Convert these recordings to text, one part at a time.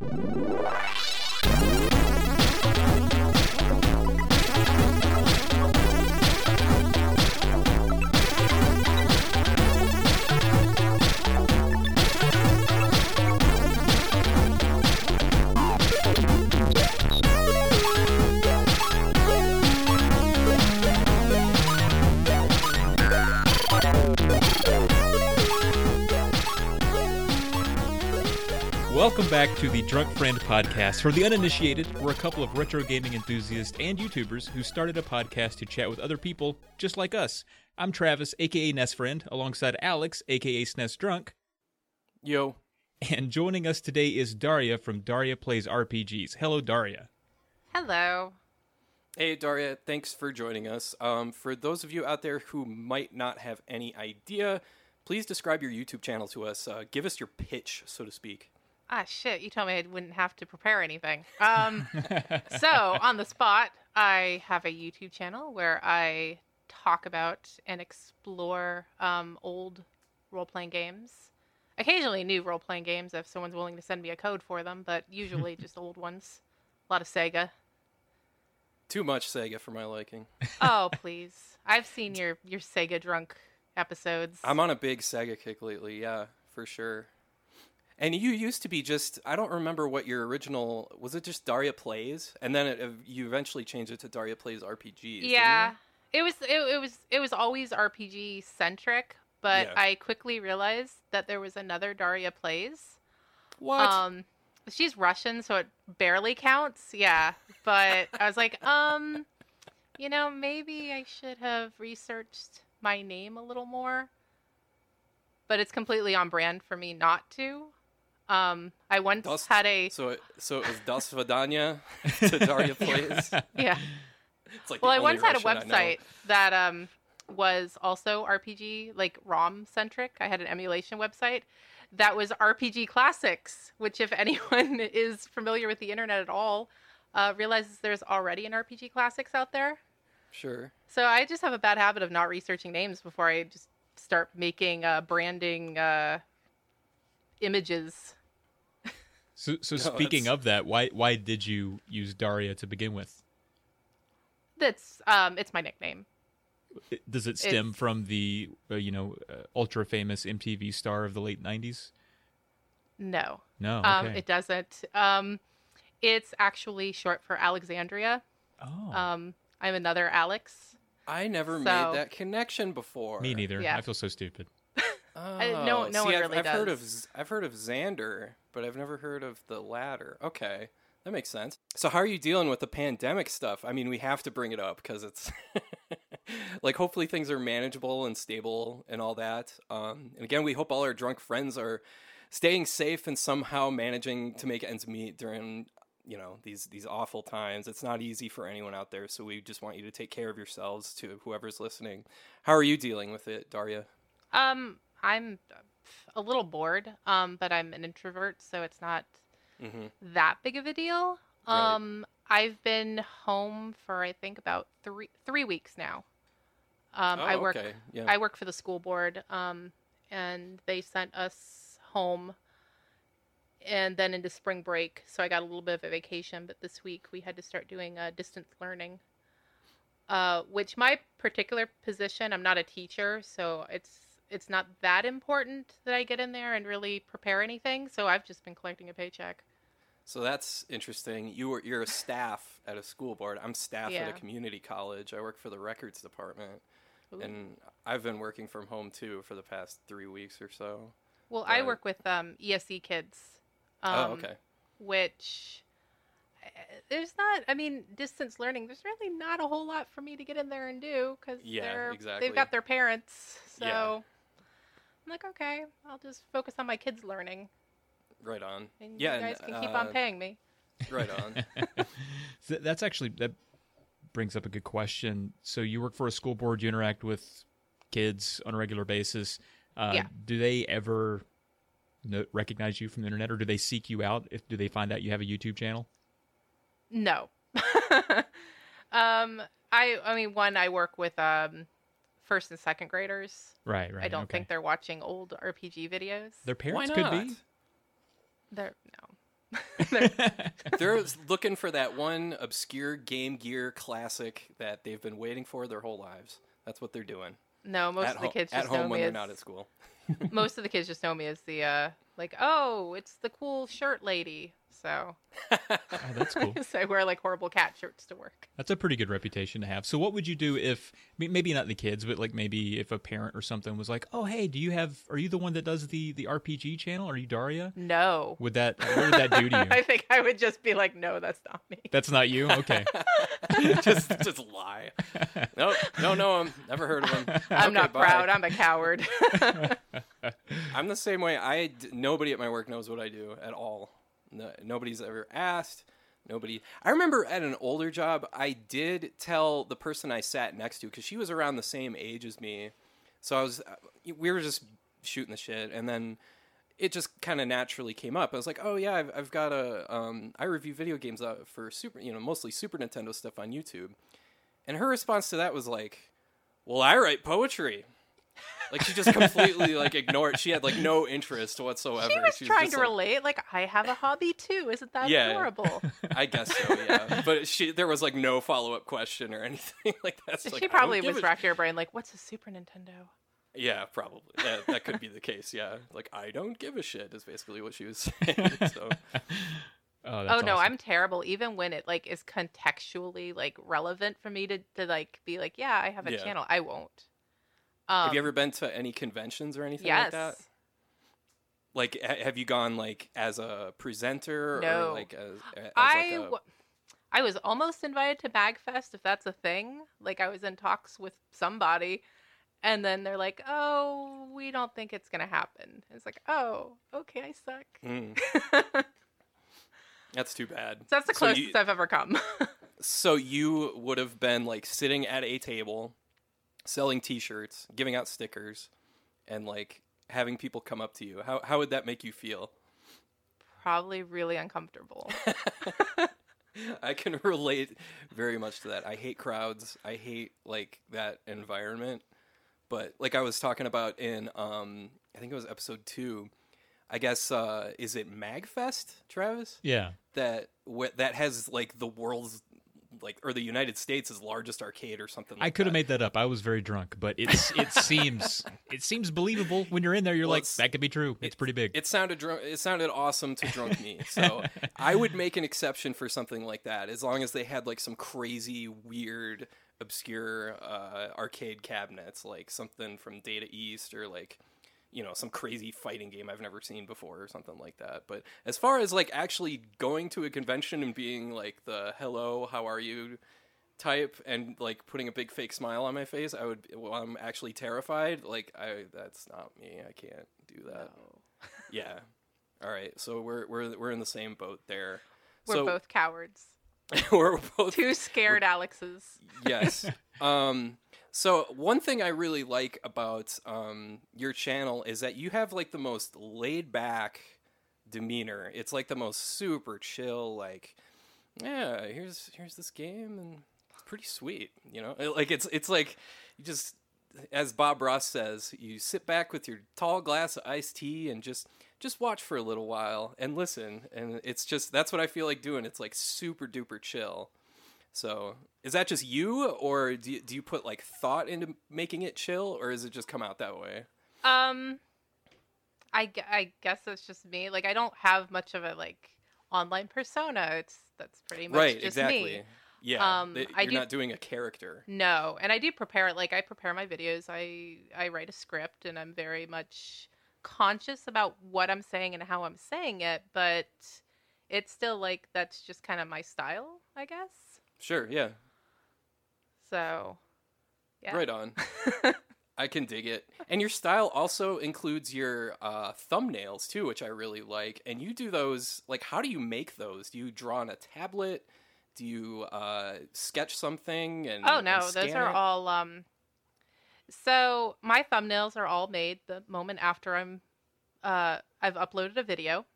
Welcome back to the Drunk Friend podcast. For the uninitiated, we're a couple of retro gaming enthusiasts and YouTubers who started a podcast to chat with other people just like us. I'm Travis, aka NES Friend, alongside Alex, aka SNES Drunk. Yo. And joining us today is Daria from Daria Plays RPGs. Hello, Daria. Hello. Hey, Daria. Thanks for joining us. Um, for those of you out there who might not have any idea, please describe your YouTube channel to us. Uh, give us your pitch, so to speak. Ah, shit. You told me I wouldn't have to prepare anything. Um, so, on the spot, I have a YouTube channel where I talk about and explore um, old role playing games. Occasionally, new role playing games if someone's willing to send me a code for them, but usually just old ones. A lot of Sega. Too much Sega for my liking. Oh, please. I've seen your, your Sega drunk episodes. I'm on a big Sega kick lately, yeah, for sure. And you used to be just, I don't remember what your original, was it just Daria Plays? And then it, you eventually changed it to Daria Plays RPGs. yeah. It was it, it was it was always RPG centric, but Yeah. I quickly realized that there was another Daria plays. What? Um, she's Russian, so it barely counts. Yeah, but I was like, um, you know, maybe I should have researched my name a little more. But it's completely on brand for me not to. Um, I once Das- had a so, it, so it was Das Vidanya to Daria Plays. yeah. It's like Well, I only once had a Russian I website that um was also RPG, like ROM centric. I had an emulation website that was RPG classics, which if anyone is familiar with the internet at all, uh, realizes there's already an RPG classics out there. Sure. So I just have a bad habit of not researching names before I just start making uh, branding uh, images. So, so No, speaking that's- of that, why why did you use Daria to begin with? That's um, it's my nickname. Does it stem It's- from the uh, you know uh, ultra famous MTV star of the late '90s? No, No. Okay. um, it doesn't. Um, it's actually short for Alexandria. oh, Um, I'm another Alex. I never So- made that connection before. me neither. yeah. I feel so stupid. Oh, no- no see, one I've, really I've heard of does. I've heard of Xander, but I've never heard of the latter. Okay, that makes sense. So how are you dealing with the pandemic stuff? I mean, we have to bring it up because it's like hopefully things are manageable and stable and all that. Um, and again, we hope all our drunk friends are staying safe and somehow managing to make ends meet during you know these these awful times. It's not easy for anyone out there, so we just want you to take care of yourselves. To whoever's listening, how are you dealing with it, Daria? Um, I'm a little bored. Um, but I'm an introvert, so it's not hmm that big of a deal. Right. Um, I've been home for I think about three three weeks now. Um, oh, I work Okay. Yeah. I work for the school board. Um, and they sent us home. And then into spring break, so I got a little bit of a vacation. But this week we had to start doing uh, distance learning. Uh, which my particular position, I'm not a teacher, so it's it's not that important that I get in there and really prepare anything. So I've just been collecting a paycheck. So that's interesting. You were you're a staff at a school board. I'm staff at a community college. I work for the records department, Ooh. and I've been working from home too for the past three weeks or so. Well, I work with um, ESE kids. Um, oh, okay. Which uh, there's not. I mean, distance learning. There's really not a whole lot for me to get in there and do because Yeah, they're exactly. they've got their parents. So Yeah. I'm like, okay, I'll just focus on my kids learning, Right on. and Yeah, you and, guys can keep on uh, paying me. Right on. So that's actually that brings up a good question. So you work for a school board, you interact with kids on a regular basis. Uh, Yeah. Do they ever no, recognize you from the internet, or do they seek you out? If do they find out you have a YouTube channel? No. um, I I mean, one I work with um, first and second graders. Right, right. I don't okay. think they're watching old RPG videos. their parents could be. They're no. They're looking for that one obscure Game Gear classic that they've been waiting for their whole lives. That's what they're doing. No, most at of the ho- kids at just know home when me they're as not at school. most of the kids just know me as the uh like oh it's the cool shirt lady. So oh, that's cool. so I wear like horrible cat shirts to work. That's a pretty good reputation to have. So, what would you do if maybe not the kids, but like maybe if a parent or something was like, "Oh, hey, do you have? Are you the one that does the the RPG channel? Are you Daria?" No. Would that what would that do to you? I think I would just be like, no, that's not me. That's not you. Okay. just just lie. No, no, no. I'm never heard of him. I'm Okay, not bye. proud. I'm a coward. I'm the same way. I d- nobody at my work knows what I do at all. No, nobody's ever asked. Nobody. I remember at an older job, I did tell the person I sat next to because she was around the same age as me. So I was, uh, we were just shooting the shit, and then it just kind of naturally came up. I was like, oh yeah, I've, I've got a, um, I review video games uh, for super, you know, mostly Super Nintendo stuff on YouTube. And her response to that was like, well, I write poetry. Like she just completely like ignored. She had like no interest whatsoever. she was trying just to like- relate. Like, I have a hobby too. Isn't that Yeah. adorable? I guess so, yeah. But she, there was like no follow up question or anything like that. So, like, she probably give was a- racking her brain. Like, what's a Super Nintendo? Yeah, probably. That, that could be the case. Yeah, like I don't give a shit is basically what she was saying. So Oh, oh no, awesome. I'm terrible. Even when it like is contextually like relevant for me to to like be like, yeah, I have a Yeah. channel. I won't. Um, have you ever been to any conventions or anything Yes. like that? Like, ha- have you gone like as a presenter No. or like as, as I like a, w- I was almost invited to Magfest, if that's a thing. Like I was in talks with somebody, and then they're like, "Oh, we don't think it's gonna happen." It's like, "Oh, okay, I suck." Mm, that's too bad. that's the So you- closest I've ever come. So you would have been like sitting at a table, selling T-shirts, giving out stickers, and like having people come up to you. How how would that make you feel? Probably really uncomfortable. I can relate very much to that. I hate crowds. I hate like that environment. But like I was talking about in um I think it was episode 2. I guess uh is it Magfest, Travis? yeah. That wh- that has like the world's like or the United States' largest arcade or something like I could have made that up. I was very drunk, but it's it seems it seems believable when you're in there. You're Well, like, that could be true. It's pretty big. It sounded drunk. It sounded awesome to drunk me. So I would make an exception for something like that, as long as they had like some crazy, weird, obscure uh, arcade cabinets, like something from Data East or like you know some crazy fighting game I've never seen before or something like that. But as far as like actually going to a convention and being like the "Hello, how are you?" type and like putting a big fake smile on my face, I would. Well, I'm actually terrified. Like I, that's not me. I can't do that. Yeah. All right. So we're we're we're in the same boat there. We're so both cowards. we're both Two scared Alexes. yes. Um so one thing I really like about um your channel is that you have like the most laid back demeanor. It's like the most super chill like yeah, here's here's this game and it's pretty sweet, you know? Like it's it's like you just as Bob Ross says, you sit back with your tall glass of iced tea and just just watch for a little while and listen and it's just that's what I feel like doing. It's like super duper chill. So, is that just you or do you, do you put like thought into making it chill or is it just come out that way? Um, I, I guess it's just me. Like I don't have much of a like online persona. It's that's pretty much right, just exactly. me. Yeah. Um, you're do- not doing a character. No, and I do prepare it. like I prepare my videos. I I write a script and I'm very much conscious about what I'm saying and how I'm saying it, but it's still like that's just kind of my style, I guess. Sure, yeah. So, yeah. Right on. I can dig it. And your style also includes your uh, thumbnails too, which I really like. And you do those like how do you make those? Do you draw on a tablet? Do you uh, sketch something and Oh and no, those are it? all um so my thumbnails are all made the moment after I'm uh I've uploaded a video.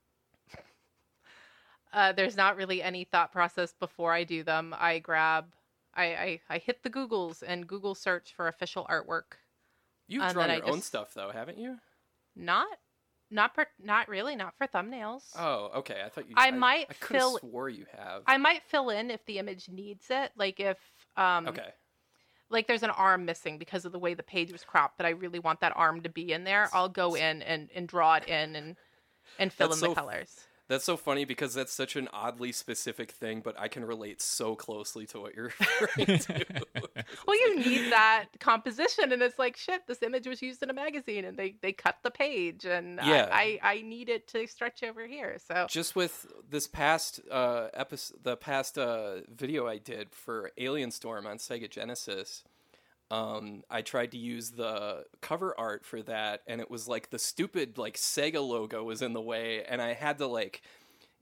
uh there's not really any thought process before I do them. I grab I I, I hit the Googles and Google search for official artwork. You've drawn then I your own just- stuff though, haven't you? Not not per, not really, not for thumbnails. Oh, okay. I thought you. I might I could have fill- swore you have. I might fill in if the image needs it, like if um okay. like there's an arm missing because of the way the page was cropped, but I really want that arm to be in there. I'll go in and and draw it in and and fill That's in so the f- colors. That's so funny because that's such an oddly specific thing, but I can relate so closely to what you're referring to. Well, you need that composition, and it's like shit. This image was used in a magazine, and they they cut the page, and Yeah. I, I I need it to stretch over here. So just with this past uh episode the past uh video i did for alien storm on sega genesis um i tried to use the cover art for that and it was like the stupid like sega logo was in the way and i had to like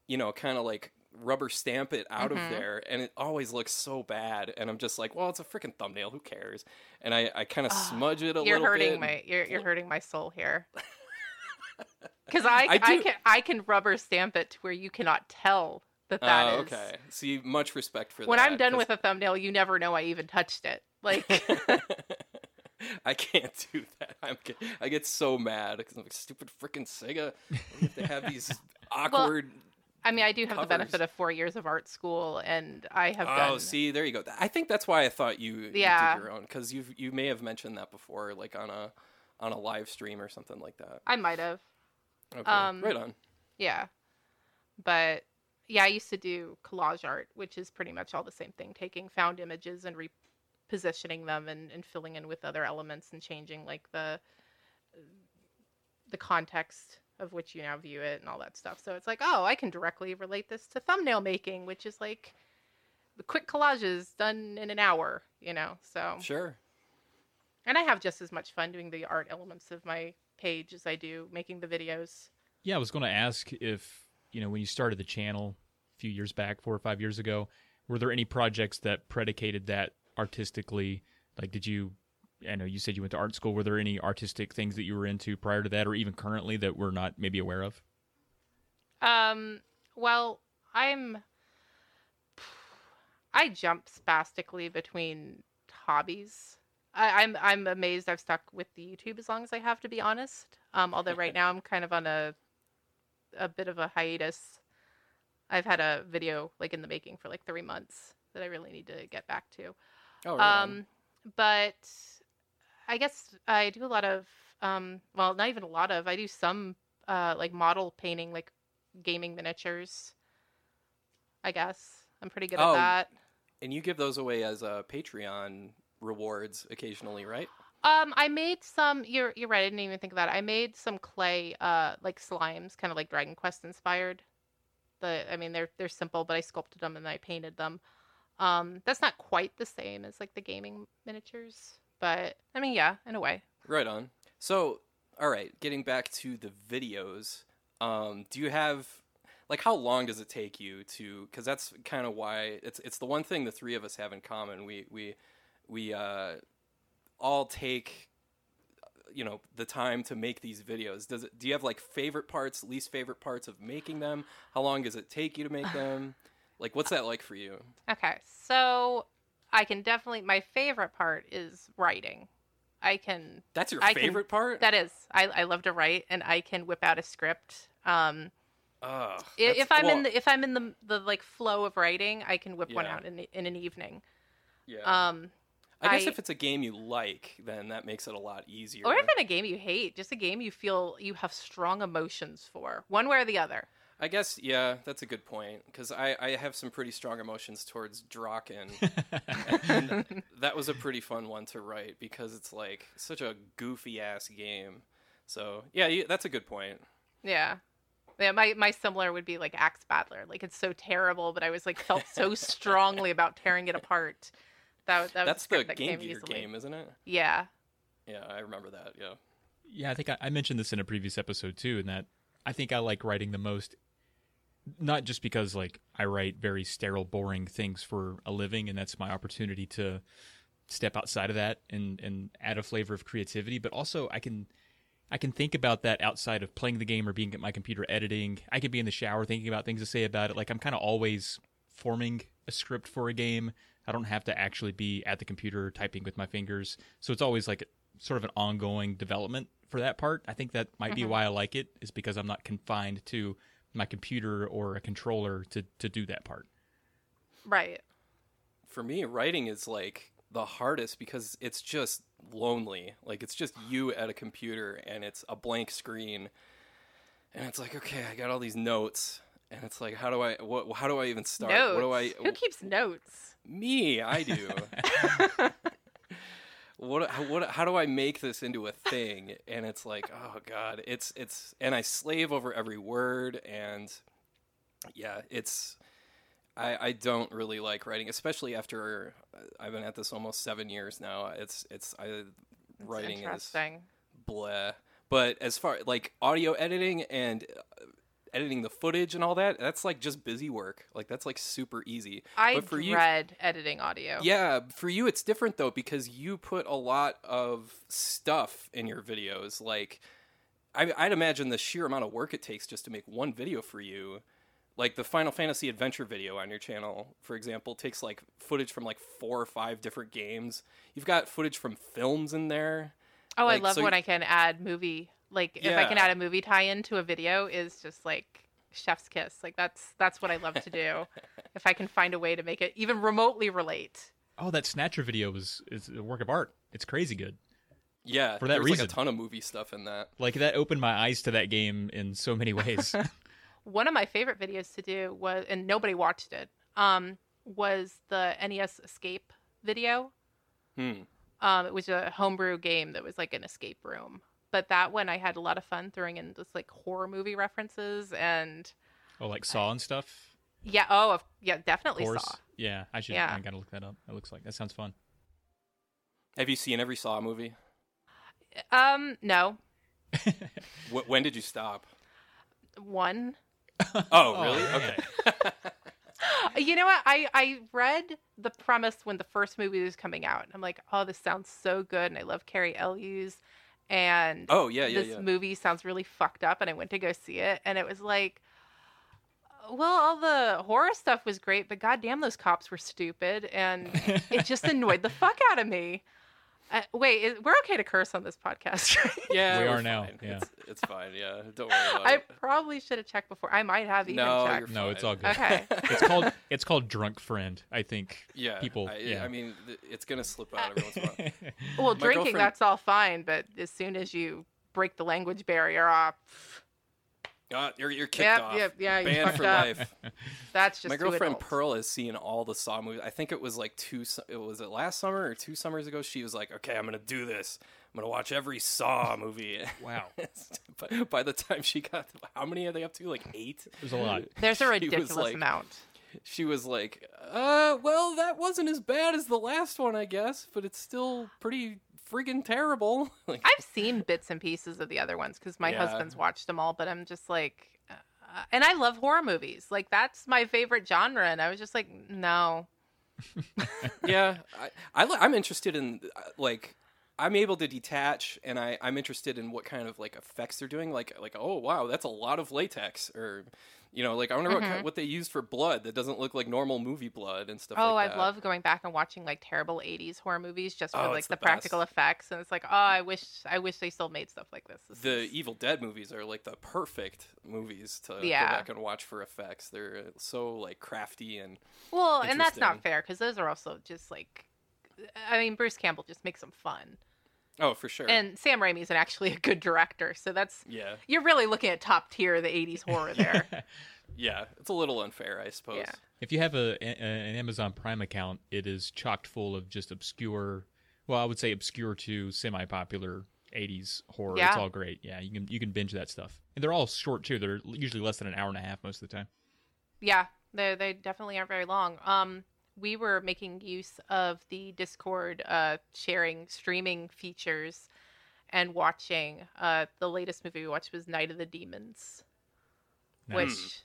you know kind of like rubber stamp it out Mhm. of there and it always looks so bad and i'm just like well it's a freaking thumbnail who cares and i i kind of smudge it a you're little hurting bit my you're you're hurting my soul here. Because I, I I, can I can rubber stamp it to where you cannot tell that that is. Oh, okay see much respect for When that When I'm done 'cause- with a thumbnail, you never know I even touched it. Like I can't do that. I'm get, I get so mad because I'm like stupid freaking Sega. We have to have these awkward. I mean, I do have the benefit of four years of art school, and I have oh, done. see, there you go. I think that's why I thought you, you Yeah. did your own because you you may have mentioned that before, like on a on a live stream or something like that. I might have, Okay, Um, right on. yeah, but yeah, I used to do collage art, which is pretty much all the same thing: taking found images and repositioning them and, and filling in with other elements and changing like the the context of which you now view it and all that stuff. So it's like, oh, I can directly relate this to thumbnail making, which is like the quick collages done in an hour, you know. So Sure. and I have just as much fun doing the art elements of my page as I do making the videos. Yeah, I was going to ask if, you know, when you started the channel a few years back, four or five years ago, were there any projects that predicated that artistically? Like, did you, I know you said you went to art school. Were there any artistic things that you were into prior to that or even currently that we're not maybe aware of? Um, well, I'm I jump spastically between hobbies. I, I'm I'm amazed I've stuck with the YouTube as long as I have to be honest. Um, although right now I'm kind of on a a bit of a hiatus. I've had a video like in the making for like three months that I really need to get back to. Oh, right. Um, but I guess I do a lot of um, well, not even a lot of. I do some uh, like model painting, like gaming miniatures. I guess I'm pretty good Oh, at that. and you give those away as uh, Patreon rewards occasionally, right? Um, I made some. You're you're right. I didn't even think of that. I made some clay, uh, like slimes, kind of like Dragon Quest inspired. The I mean, they're they're simple, but I sculpted them and I painted them. Um, that's not quite the same as like the gaming miniatures, but I mean, yeah, in a way. Right on. So, all right, getting back to the videos, um, do you have like how long does it take you to? Because that's kind of why it's it's the one thing the three of us have in common. We we we uh, all take you know the time to make these videos. Does it? Do you have like favorite parts, least favorite parts of making them? How long does it take you to make them? Like, what's that like for you? Okay, so I can definitely. My favorite part is writing. I can. That's your I can- favorite part? That is. I I love to write, and I can whip out a script. Um, if I'm in the if I'm in the the like flow of writing, I can whip one out in in an evening. yeah. Um, I guess I- if it's a game you like, then that makes it a lot easier. or even a game you hate, just a game you feel you have strong emotions for, one way or the other. I guess yeah, that's a good point because I, I have some pretty strong emotions towards Drakkhen, and that was a pretty fun one to write because it's like such a goofy ass game. So yeah, you, that's a good point. Yeah. Yeah, my, my similar would be like Ax Battler. Like it's so terrible, but I was like felt so strongly about tearing it apart. That, that was That's the that Game came Gear easily. game, isn't it? Yeah. Yeah, I remember that. Yeah. Yeah, I think I, I mentioned this in a previous episode too, and that I think I like writing the most, not just because like I write very sterile, boring things for a living, and that's my opportunity to step outside of that and and add a flavor of creativity, but also I can I can think about that outside of playing the game or being at my computer editing. I could be in the shower thinking about things to say about it. Like I'm kind of always forming a script for a game. I don't have to actually be at the computer typing with my fingers, so it's always like sort of an ongoing development for that part. I think that might be Mhm. why I like it is because I'm not confined to my computer or a controller to to do that part. Right. For me, writing is like the hardest because it's just lonely. Like it's just you at a computer and it's a blank screen. And it's like, okay, I got all these notes and it's like how do I what how do I even start? Notes. What do I Who keeps notes? Me, I do. what what how do I make this into a thing? And it's like, oh god, it's it's and I slave over every word and yeah, it's I I don't really like writing, especially after uh, I've been at this almost 7 years now. It's it's I It's writing is bleh. But as far like audio editing and uh, editing the footage and all that, that's like just busy work. Like that's like super easy. I but for you- dread editing audio. Yeah, for you it's different though because you put a lot of stuff in your videos. Like, I, I'd imagine the sheer amount of work it takes just to make one video for you. Like the Final Fantasy Adventure video on your channel, for example, takes like footage from like four or five different games. You've got footage from films in there. Oh, Like, I love so when I can add movie. Like if I can add a movie tie-in to a video, is just like chef's kiss. Like that's that's what I love to do. if I can find a way to make it even remotely relate. Oh, that Snatcher video is is a work of art. It's crazy good. Yeah, For that there's reason. like a ton of movie stuff in that. Like that opened my eyes to that game in so many ways. One of my favorite videos to do was, and nobody watched it, um, was the NES Escape video. Hmm. Um, it was a homebrew game that was like an escape room. But that one I had a lot of fun throwing in just like horror movie references and oh, like Saw and stuff. yeah, oh of- yeah, definitely course. saw. Yeah, I should. Yeah. I gotta look that up. It looks like that sounds fun. Have you seen every Saw movie? Um, no. Wh- when did you stop? One. Oh, really? man. okay. You know what? I I read the premise when the first movie was coming out. I'm like, oh, this sounds so good, and I love Cary Elwes, and Oh, yeah, yeah, this yeah. movie sounds really fucked up. And I went to go see it, and it was like, well, all the horror stuff was great, but goddamn, those cops were stupid, and it just annoyed the fuck out of me. Uh, wait, is, we're okay to curse on this podcast, right? Yeah, We we're now, fine. yeah. It's, it's fine. Yeah, don't worry about I it. probably should have checked before. I might have even No, checked. you're no, it's all good. Okay. It's called it's called Drunk Friend. I think. Yeah, people- I, yeah. I mean, th- it's gonna slip out every once in a while. Well, My drinking, girlfriend- that's all fine, but as soon as you break the language barrier off, Ah, you're you're kicked Yep, off. yep, yeah, you banned for up. life. that's just My girlfriend adult. Pearl has seen all the Saw movies. I think it was like two. It was it last summer or two summers ago. She was like, "Okay, I'm gonna do this. I'm gonna watch every Saw movie." wow, but by the time she got, to, how many are they up to? Like eight. there's a lot. There's a ridiculous like- amount. She was like, "Uh, well, that wasn't as bad as the last one, I guess, but it's still pretty friggin' terrible." like, I've seen bits and pieces of the other ones because my Yeah. husband's watched them all, but I'm just like, uh, and I love horror movies. Like that's my favorite genre, and I was just like, no. yeah, I, I, I'm interested in uh, like I'm able to detach, and I I'm interested in what kind of like effects they're doing. Like like oh wow, that's a lot of latex, or you know like I wonder what Mhm. ki- what they used for blood that doesn't look like normal movie blood and stuff. Oh, like I love going back and watching like terrible '80s horror movies just for Oh, like the, the practical effects, and it's like, oh, I wish, I wish they still made stuff like this. This the is- Evil Dead movies are like the perfect movies to Yeah. go back and watch for effects. They're uh, so like crafty and Well, and that's not fair because those are also just like, I mean, Bruce Campbell just makes them fun, oh for sure. and Sam Raimi's an actually a good director, so that's yeah, you're really looking at top tier of the '80s horror there. yeah, it's a little unfair, I suppose. Yeah. If you have a, a- an Amazon Prime account, it is chocked full of just obscure, well, I would say obscure to semi-popular '80s horror. Yeah. It's all great. Yeah, you can you can binge that stuff, and they're all short too. They're usually less than an hour and a half most of the time. yeah, they they definitely aren't very long. Um, we were making use of the Discord uh, sharing streaming features and watching. Uh, the latest movie we watched was Night of the Demons. Nice. which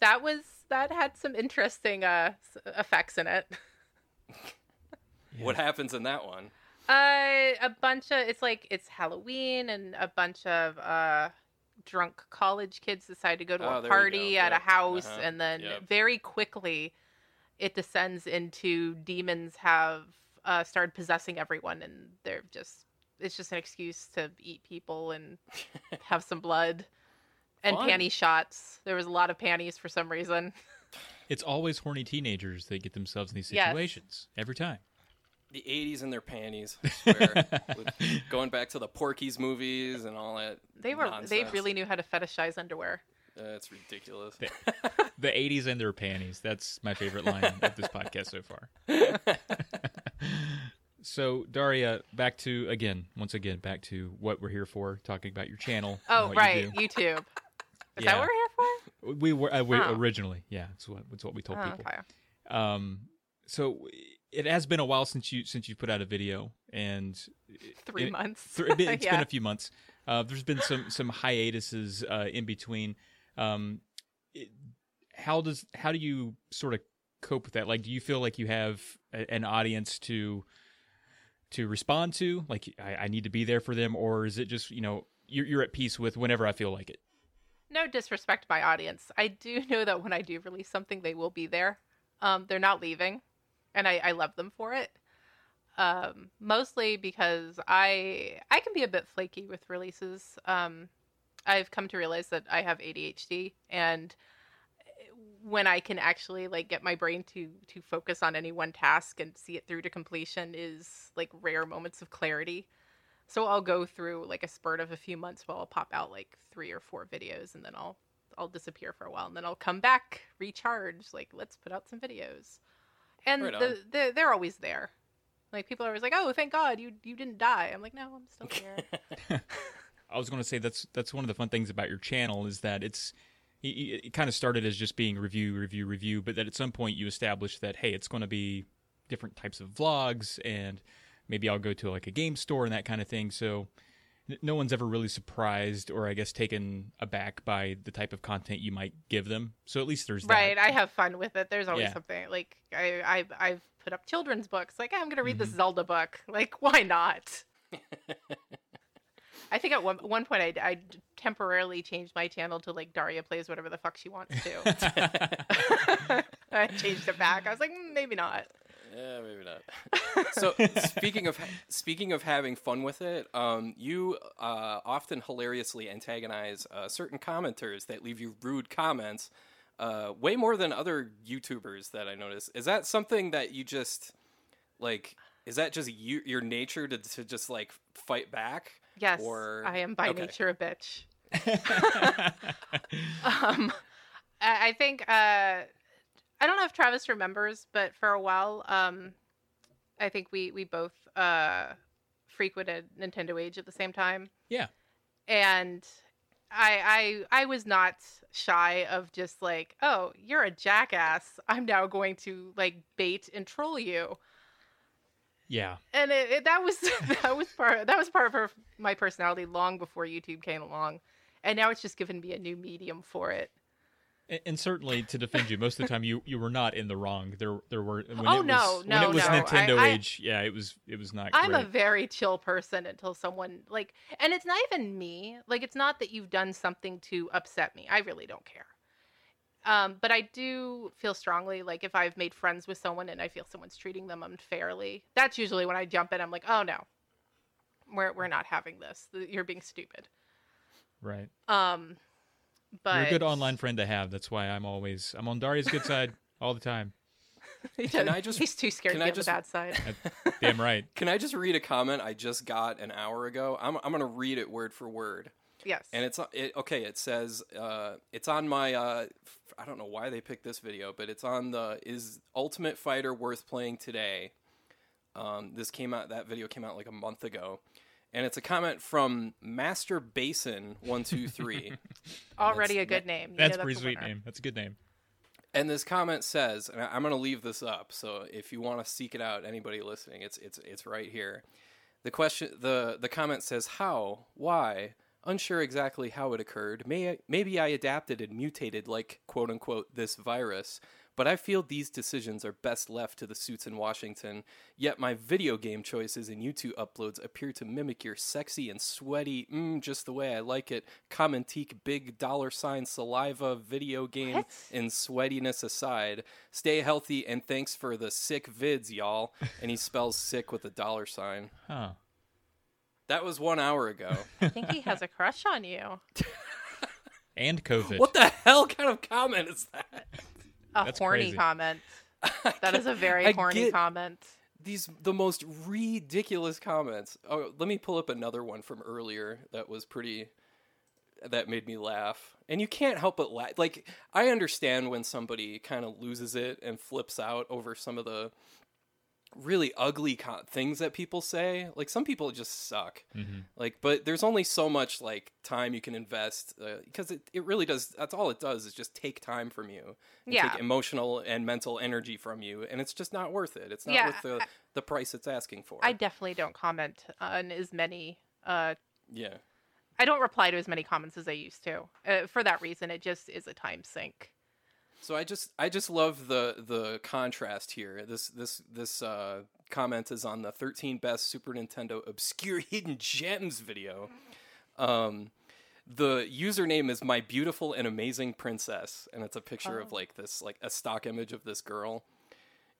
that was that had some interesting uh effects in it. What happens in that one? Uh, a bunch of it's like it's Halloween and a bunch of uh drunk college kids decide to go to Oh, a party at Yep. a house Uh-huh. and then Yep. very quickly it descends into demons have uh started possessing everyone and they're just it's just an excuse to eat people and have some blood and Fun. panty shots. There was a lot of panties for some reason. It's always horny teenagers that get themselves in these Yes. situations every time. The 80s and their panties, I swear. Going back to the Porky's movies and all that. They were they really knew how to fetishize underwear. That's ridiculous. The 80s and their panties. That's my favorite line of this podcast so far. so, Daria, back to, again, once again, back to what we're here for, talking about your channel. Oh, right, You YouTube. Is Yeah. that what we're here for? We were uh, we, Oh. originally, yeah, that's what, that's what we told Oh, people. okay. Um, so it has been a while since you since you put out a video, and Three it- months. Th- it's been a few months. Uh, there's been some some hiatuses uh, in between. Um, it, how does how do you sort of cope with that? Like, do you feel like you have a, an audience to to respond to? Like, I, I need to be there for them, or is it just you know you're you're at peace with whenever I feel like it? no disrespect my audience. I do know that when I do release something, they will be there. Um, they're not leaving, and I, I love them for it. Um, mostly because I I can be a bit flaky with releases. Um, I've come to realize that I have ADHD, and eh, when I can actually like get my brain to to focus on any one task and see it through to completion is like rare moments of clarity. So I'll go through like a spurt of a few months while I'll pop out like three or four videos and then I'll I'll disappear for a while and then I'll come back, recharge, like let's put out some videos. And Right the, the they're always there. Like people are always like, "Oh, thank God you you didn't die." I'm like, "No, I'm still here." I was going to say that's that's one of the fun things about your channel is that it's it, it kind of started as just being review, review, review, but that at some point you established that hey, it's going to be different types of vlogs, and maybe I'll go to like a game store and that kind of thing. So no one's ever really surprised or I guess taken aback by the type of content you might give them. So at least there's that. right, I have fun with it. There's always Yeah. something like I I've I've put up children's books. Like, I'm going to read Mm-hmm. this Zelda book. Like, why not? I think at one one point I, I temporarily changed my channel to like Daria plays whatever the fuck she wants to. I changed it back. I was like, "Mm, maybe not. Yeah, maybe not. so speaking of speaking of having fun with it, um, you uh, often hilariously antagonize uh, certain commenters that leave you rude comments, uh, way more than other YouTubers that I notice. Is that something that you just like? Is that just you, your nature to to just like fight back? Yes, Or- I am by okay. nature a bitch. um, I I think uh, I don't know if Travis remembers, but for a while, um, I think we we both uh, frequented NintendoAge at the same time. Yeah. and I I I was not shy of just like, oh, you're a jackass. I'm now going to like bait and troll you yeah. and it, it, that was that was part that was part of her, my personality long before YouTube came along, and now it's just given me a new medium for it. And, and certainly to defend you, most of the time you, you were not in the wrong. There there were when Oh, it no, was, when it was no. Nintendo I- I- age. Yeah, it was it was not. I'm a very chill person until someone like, and it's not even me. Like, it's not that you've done something to upset me. I really don't care. Um, but I do feel strongly like if I've made friends with someone and I feel someone's treating them unfairly, that's usually when I jump in. I'm like, oh no, we're we're not having this. You're being stupid. right. Um, but You're a good online friend to have. That's why I'm always I'm on Daria's good side all the time. He Can does- I just- He's too scared can to I get just- the bad side. Damn right. Can I just read a comment I just got an hour ago? I'm I'm gonna read it word for word. Yes. And it's it, okay. It says uh, it's on my. Uh, f- I don't know why they picked this video, but it's on the is Ultimate Fighter worth playing today. Um, this came out. That video came out like a month ago, and it's a comment from Master Basin one two three. Already a good name. You That's know a pretty a sweet name. That's a good name. And this comment says, and I'm going to leave this up. So if you want to seek it out, anybody listening, it's it's it's right here. The question, the the comment says, "How? Why? Unsure exactly how it occurred. May maybe I adapted and mutated like quote unquote this virus." But I feel these decisions are best left to the suits in Washington. Yet my video game choices and YouTube uploads appear to mimic your sexy and sweaty, mm, just the way I like it, commentique big dollar sign saliva video game What? and sweatiness aside, stay healthy and thanks for the sick vids, y'all. And he spells sick with a dollar sign. Huh. That was one hour ago. I think he has a crush on you. And COVID. what the hell kind of comment is that? A That's horny crazy. comment. That is a very I horny get- comment. These the most ridiculous comments. Oh, let me pull up another one from earlier that was pretty that made me laugh. And you can't help but laugh. Like I understand when somebody kind of loses it and flips out over some of the really ugly co- things that people say. Like some people just suck. Mhm. Like, but there's only so much like time you can invest uh, because it, it really does. That's all it does is just take time from you, and Yeah. take emotional and mental energy from you, and it's just not worth it. It's not Yeah, worth the the price it's asking for. I definitely don't comment on as many. Uh, yeah, I don't reply to as many comments as I used to. Uh, for that reason, it just is a time sink. So I just I just love the the contrast here. This this this uh, comment is on the 13 best Super Nintendo obscure hidden gems video. Um, the username is my beautiful and amazing princess, and it's a picture of Oh. like this like a stock image of this girl,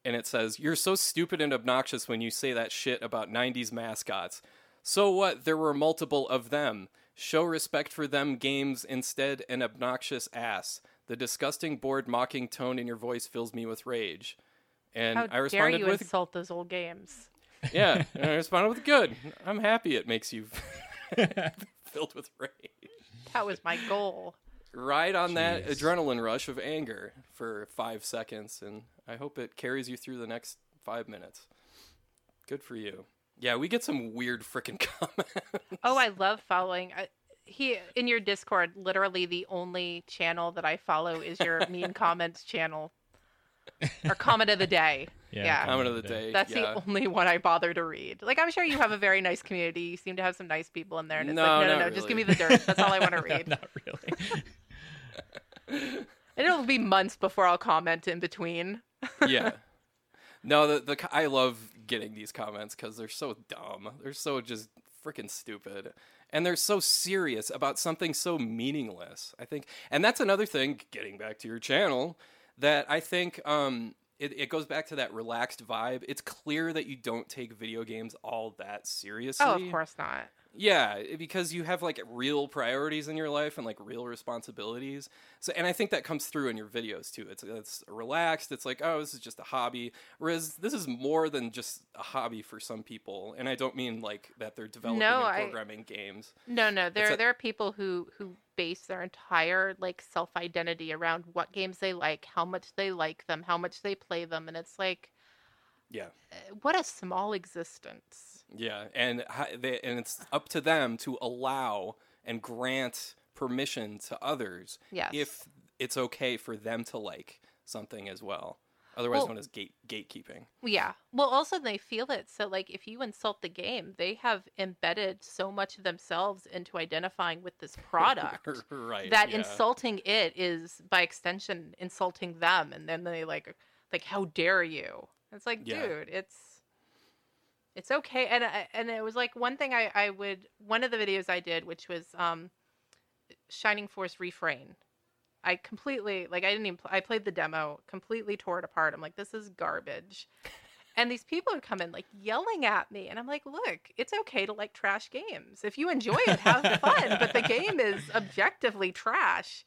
and it says, "You're so stupid and obnoxious when you say that shit about '90s mascots. So what? There were multiple of them. Show respect for them games instead. An obnoxious ass. The disgusting, bored, mocking tone in your voice fills me with rage." And How I dare responded you with, insult those old games? "Yeah." And I responded with, "Good. I'm happy it makes you filled with rage." That was my goal. ride on that adrenaline rush of anger for five seconds, and I hope it carries you through the next five minutes. Good for you. Yeah, we get some weird freaking comments. Oh, I love following. I, he in your Discord. Literally, the only channel that I follow is your mean comments channel, or comment of the day. Yeah, Yeah. Comment of the day. That's yeah. the only one I bother to read. Like I'm sure you have a very nice community. You seem to have some nice people in there, and it's No, like, no, no, not no, just give me the dirt. That's all I want to read. Not really. And it'll be months before I'll comment in between. yeah. No, the the I love getting these comments because they're so dumb. They're so just freaking stupid, and they're so serious about something so meaningless. I think, and that's another thing. Getting back to your channel, that I think um, it, it goes back to that relaxed vibe. It's clear that you don't take video games all that seriously. Oh, of course not. Yeah, because you have like real priorities in your life and like real responsibilities. So, and I think that comes through in your videos too. It's it's relaxed. It's like, oh, this is just a hobby. Whereas this is more than just a hobby for some people. And I don't mean like that they're developing No, and I- programming games. No, no. There, a- there are people who who base their entire like self identity around what games they like, how much they like them, how much they play them, and it's like, Yeah, uh, what a small existence. Yeah, and they, and it's up to them to allow and grant permission to others Yes. if it's okay for them to like something as well. Otherwise Well- known as gate gatekeeping. Yeah. Well, also they feel it. So, like, if you insult the game, they have embedded so much of themselves into identifying with this product right. that yeah. insulting it is, by extension, insulting them. And then they like, like, how dare you? It's like, Yeah. dude, it's it's okay. And and it was like one thing I I would one of the videos I did, which was um, Shining Force Refrain. I completely like I didn't even pl- I played the demo, completely tore it apart. I'm like, this is garbage. And these people would come in like yelling at me, and I'm like, look, it's okay to like trash games. If you enjoy it, have fun. but the game is objectively trash,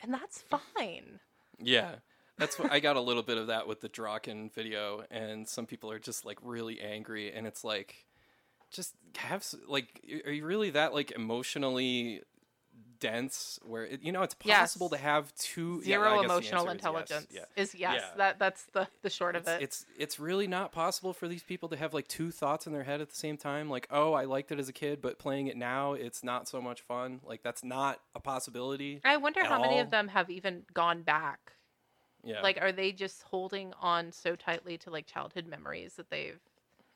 and that's fine. Yeah. That's what I got a little bit of that with the Drakkhen video, and some people are just like really angry, and it's like, just have like, are you really that like emotionally dense? Where it, you know it's Yes. possible to have two zero yeah, Zero I guess the emotional answer is yes, intelligence yeah. is yes. Yeah. That that's the the short of It's, it. it's it's really not possible for these people to have like two thoughts in their head at the same time. Like, oh, I liked it as a kid, but playing it now, it's not so much fun. Like, that's not a possibility. I wonder how many of them have even gone back. Yeah, Like, are they just holding on so tightly to like childhood memories that they've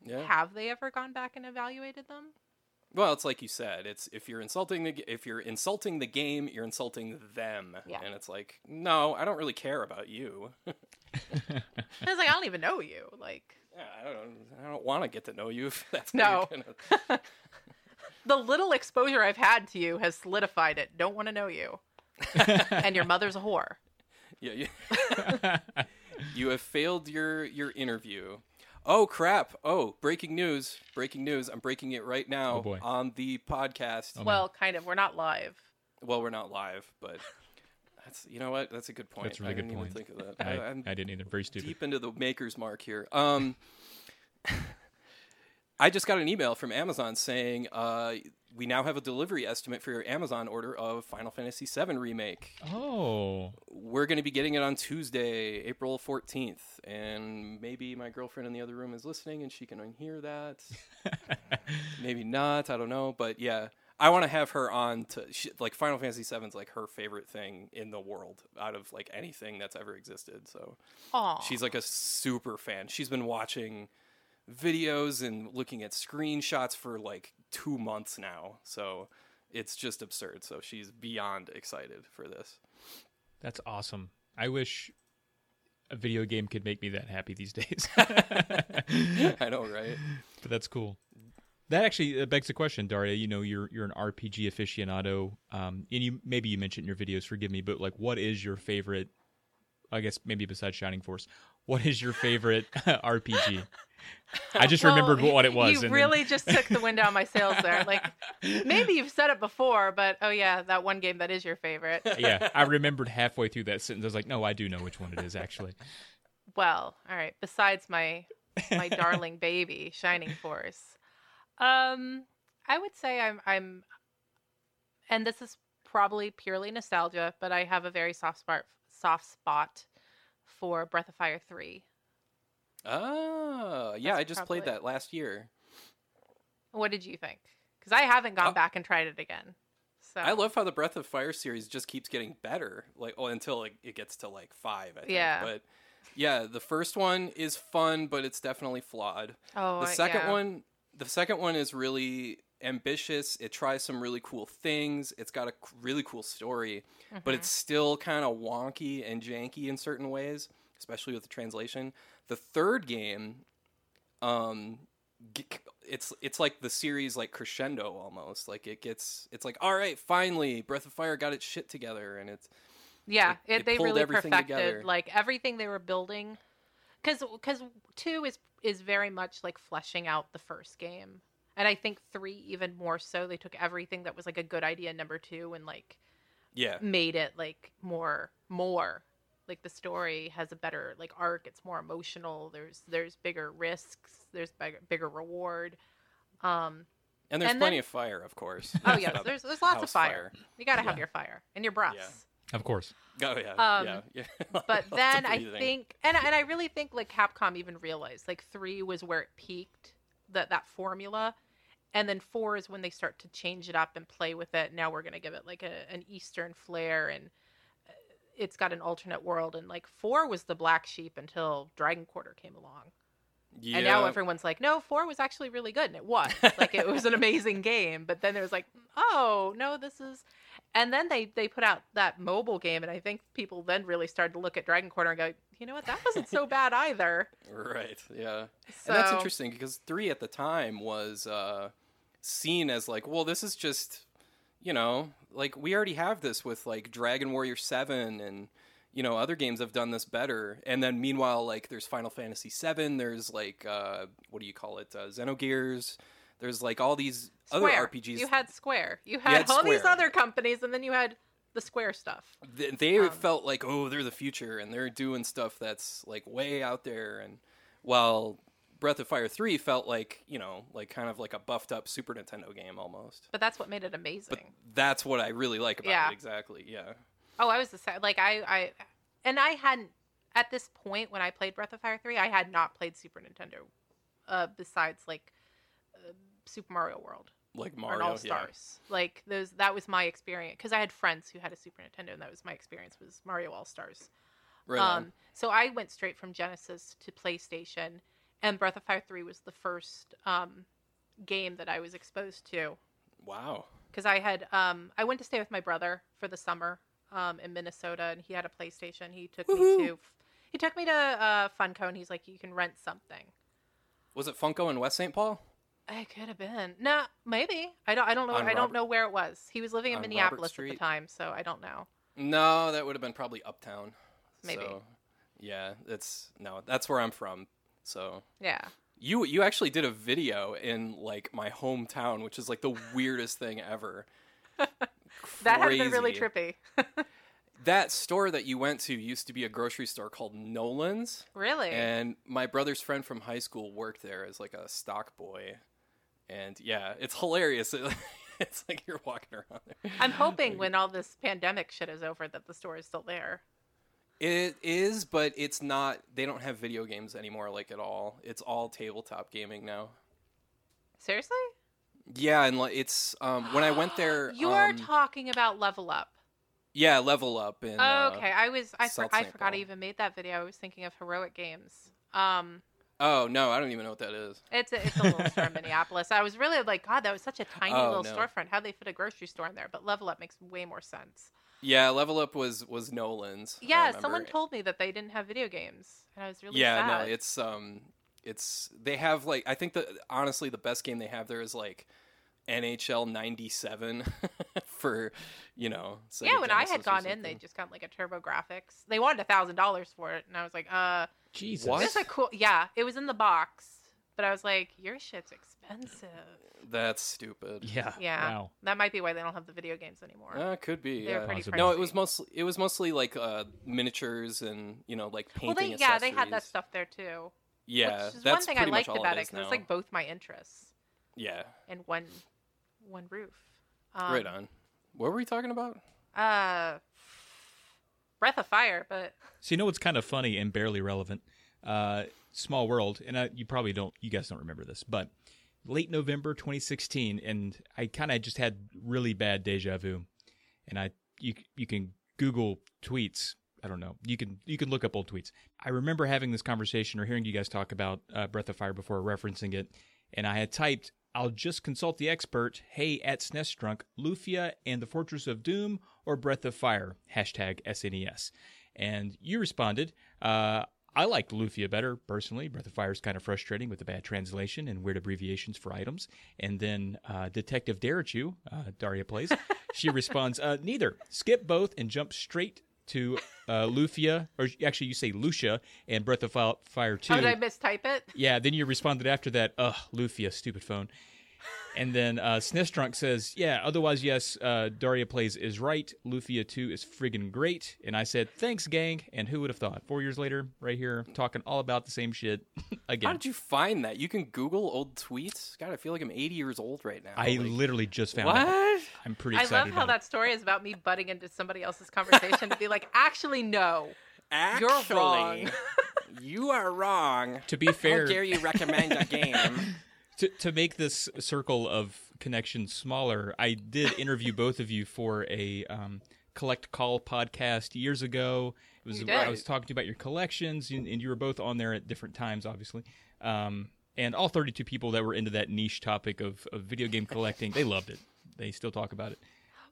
yeah. have they ever gone back and evaluated them? Well, it's like you said. It's if you're insulting the if you're insulting the game, you're insulting them. Yeah. And it's like, no, I don't really care about you. And it's like I don't even know you. Like Yeah, I don't. I don't want to get to know you. If that's No. Gonna... the little exposure I've had to you has solidified it. Don't want to know you. and your mother's a whore. Yeah. You... you have failed your your interview. Oh crap! Oh, breaking news! Breaking news! I'm breaking it right now Oh, on the podcast. Oh, well, kind of. We're not live. Well, we're not live, but that's you know what? That's a good point. That's a really I good didn't point. even think of that. I, I, am I didn't either. Very stupid. deep into the maker's mark here. Um, I just got an email from Amazon saying uh, we now have a delivery estimate for your Amazon order of Final Fantasy VII remake. Oh, We're going to be getting it on Tuesday, April 14th, and maybe my girlfriend in the other room is listening and she can hear that. maybe not, I don't know, but yeah. I want to have her on to she, like Final Fantasy VII is like her favorite thing in the world out of like anything that's ever existed. So Aw. She's like a super fan. She's been watching videos and looking at screenshots for like two months now. So it's just absurd. So she's beyond excited for this. that's awesome. I wish a video game could make me that happy these days. I know, right? but that's cool. That actually begs the question, Daria. You know, you're you're an RPG aficionado, um, and you maybe you mentioned in your videos. Forgive me, but like, what is your favorite? I guess maybe besides Shining Force, what is your favorite RPG? I just Well, remembered what it was. You and then- really just took the wind out of my sails there. Like, maybe you've said it before, but oh yeah, that one game that is your favorite. yeah, I remembered halfway through that sentence. I was like, no, I do know which one it is actually. Well, all right. Besides my my darling baby, Shining Force, um, I would say I'm I'm, and this is probably purely nostalgia, but I have a very soft spot soft spot for Breath of Fire three. Ah, yeah, That's I just played that last year. What did you think? Because I haven't gone Uh, back and tried it again. So I love how the Breath of Fire series just keeps getting better, like oh, until like, it gets to like five. I think. Yeah. But yeah, the first one is fun, but it's definitely flawed. Oh, the second yeah. one the second one is really ambitious it tries some really cool things It's got a really cool story but Mm-hmm. it's still kind of wonky and janky in certain ways especially with the translation the third game um it's it's like the series like crescendo almost. Like it gets it's like all right finally breath of fire got its shit together and it's Yeah, It- it, they really everything perfected together. like everything they were building, because because two is is very much like fleshing out the first game, and I think three even more so. They took everything that was like a good idea in number two and like yeah. made it like more more like the story has a better like arc. It's more emotional. There's there's bigger risks. There's bigger bigger reward. Um. and there's And plenty then- of fire of course Oh That's yeah. about There's there's lots of house fire. You gotta have your fire and your breaths. Of course. Oh yeah, Um, yeah, yeah. but then I think, and and I really think like Capcom even realized like three was where it peaked that that formula, and then four is when they start to change it up and play with it. Now we're gonna give it like a, an Eastern flair, and it's got an alternate world. And like four was the black sheep until Dragon Quarter came along, yeah. and now everyone's like, no, four was actually really good, and it was like it was an amazing game. But then there was like, oh no, this is. And then they they put out that mobile game, and I think people then really started to look at Dragon Quarter and go, you know what, that wasn't so bad either. right, yeah. So And that's interesting because three at the time was uh, seen as like, well, this is just, you know, like we already have this with like Dragon Warrior Seven and you know other games have done this better. And then meanwhile, like there's Final Fantasy Seven, there's like uh, what do you call it, uh, Xenogears. There's like all these other RPGs. You had Square. You had, had all these other companies, and then you had the Square stuff. Th- they Um, felt like oh they're the future and they're doing stuff that's like way out there and while breath of fire 3 felt like you know like kind of like a buffed up super nintendo game almost But that's what made it amazing. but that's what i really like about Yeah. it exactly yeah Oh, I was the same. Like I, I, and I hadn't at this point when I played Breath of Fire three, I had not played Super Nintendo, uh, besides like uh, Super Mario World like mario All yeah Stars. Like those, that was my experience because I had friends who had a Super Nintendo, and that was my experience was Mario All Stars. right. Um, so I went straight from Genesis to PlayStation, and Breath of Fire three was the first um, game that I was exposed to wow because I had um I went to stay with my brother for the summer um in Minnesota and he had a PlayStation. He took Woohoo. me to he took me to uh Funco and he's like you can rent something. was it funco in west st paul It could have been. No, maybe. I don't I don't know On I don't know where it was. He was living in Minneapolis at the time, so I don't know. no that would have been probably uptown Maybe. so, yeah it's no that's where i'm from so Yeah. You you actually did a video in like my hometown, which is like the weirdest thing ever. That has been really trippy. That store that you went to used to be a grocery store called Nolan's, really? and my brother's friend from high school worked there as like a stock boy. And yeah, it's hilarious. it's like you're walking around there. I'm hoping when all this pandemic shit is over that the store is still there. It is, but it's not. They don't have video games anymore, like at all. It's all tabletop gaming now. Seriously? Yeah, and like it's um when I went there. You are um, talking about level up. yeah, level up and Oh, uh, okay, I was I, for, I forgot I even made that video. I was thinking of heroic games. Um, oh no, I don't even know what that is. it's a, it's a little store in Minneapolis. I was really like, God, that was such a tiny Oh, little no. storefront. How they fit a grocery store in there? But level up makes way more sense. Yeah, level up was was Nolan's. Yeah, someone told me that they didn't have video games, and I was really yeah, sad. no, it's um, it's they have like I think that honestly the best game they have there is like NHL '97 for you know. Sega yeah. When I had gone in, they just got like a TurboGrafx. They wanted a thousand dollars for it, and I was like, uh, Jesus. What? this is a cool. Yeah, it was in the box, but I was like, your shit's expensive. That's stupid. Yeah. Yeah, Wow. that might be why they don't have the video games anymore. Uh, could be. They're yeah. pretty Possibly. No, it pricey. was mostly it was mostly like uh, miniatures and you know like well, painting. they yeah, they had that accessories. stuff there too. Yeah, which is that's one thing I pretty much liked all about it it is because it's like both my interests yeah, in one one roof. Um, right on. What were we talking about? Uh, Breath of Fire, but So you know what's kind of funny and barely relevant? Uh, Small World, and I, you probably don't, you guys don't remember this, but late November 2016, and I kind of just had really bad deja vu, and I you you can Google tweets. I don't know. You can you can look up old tweets. I remember having this conversation or hearing you guys talk about uh, Breath of Fire before referencing it, and I had typed, "I'll just consult the expert." Hey, at SNES Drunk, Lufia and the Fortress of Doom or Breath of Fire? Hashtag SNES. And you responded, uh, I liked Lufia better personally. Breath of Fire is kind of frustrating with the bad translation and weird abbreviations for items. And then uh, Detective Darachu, uh, Daria plays, she responds, uh, neither. Skip both and jump straight to uh, Lufia, or actually you say Lucia and Breath of Fire 2. oh, did I mistype it? Yeah, then you responded after that, ugh, Lufia, stupid phone. And then uh, SNES Drunk says, yeah, otherwise, yes, uh, Daria Plays is right. Lufia 2 is friggin' great. And I said, thanks, gang. And who would have thought? Four years later, right here, talking all about the same shit again. How did you find that? You can Google old tweets. God, I feel like I'm 80 years old right now. I Like, literally just found what? it. I'm pretty excited. I love how about that story is about me butting into somebody else's conversation to be like, actually, no. Actually, You're wrong. you are wrong. To be fair, How fair, dare you recommend a game? To, to make this circle of connections smaller, I did interview both of you for a um, collect call podcast years ago. It was I was talking to you about your collections, and, and you were both on there at different times, obviously. Um, and all 32 people that were into that niche topic of, of video game collecting, they loved it. They still talk about it.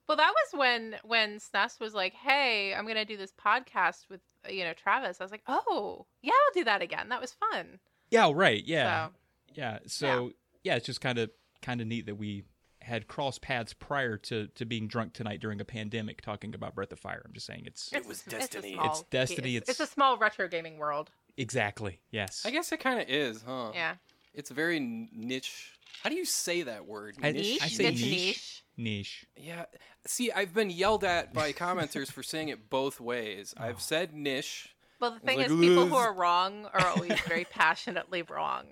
Well, that was when when SNES was like, "Hey, I'm gonna do this podcast with you know Travis." I was like, "Oh, yeah, I'll do that again. That was fun." Yeah, right. Yeah, So, yeah. So yeah, it's just kind of kind of neat that we had cross paths prior to to being drunk tonight during a pandemic, talking about Breath of Fire. I'm just saying it's it was it's destiny. small It's destiny, It's, it's- it's a small retro gaming world. exactly yes. I guess it kind of is, huh? Yeah, It's very niche. How do you say that word? I- niche. I say niche. niche. niche. Yeah. See, I've been yelled at by commenters for saying it both ways. I've said niche. Well, the was thing like, is, people who are wrong are always very passionately wrong.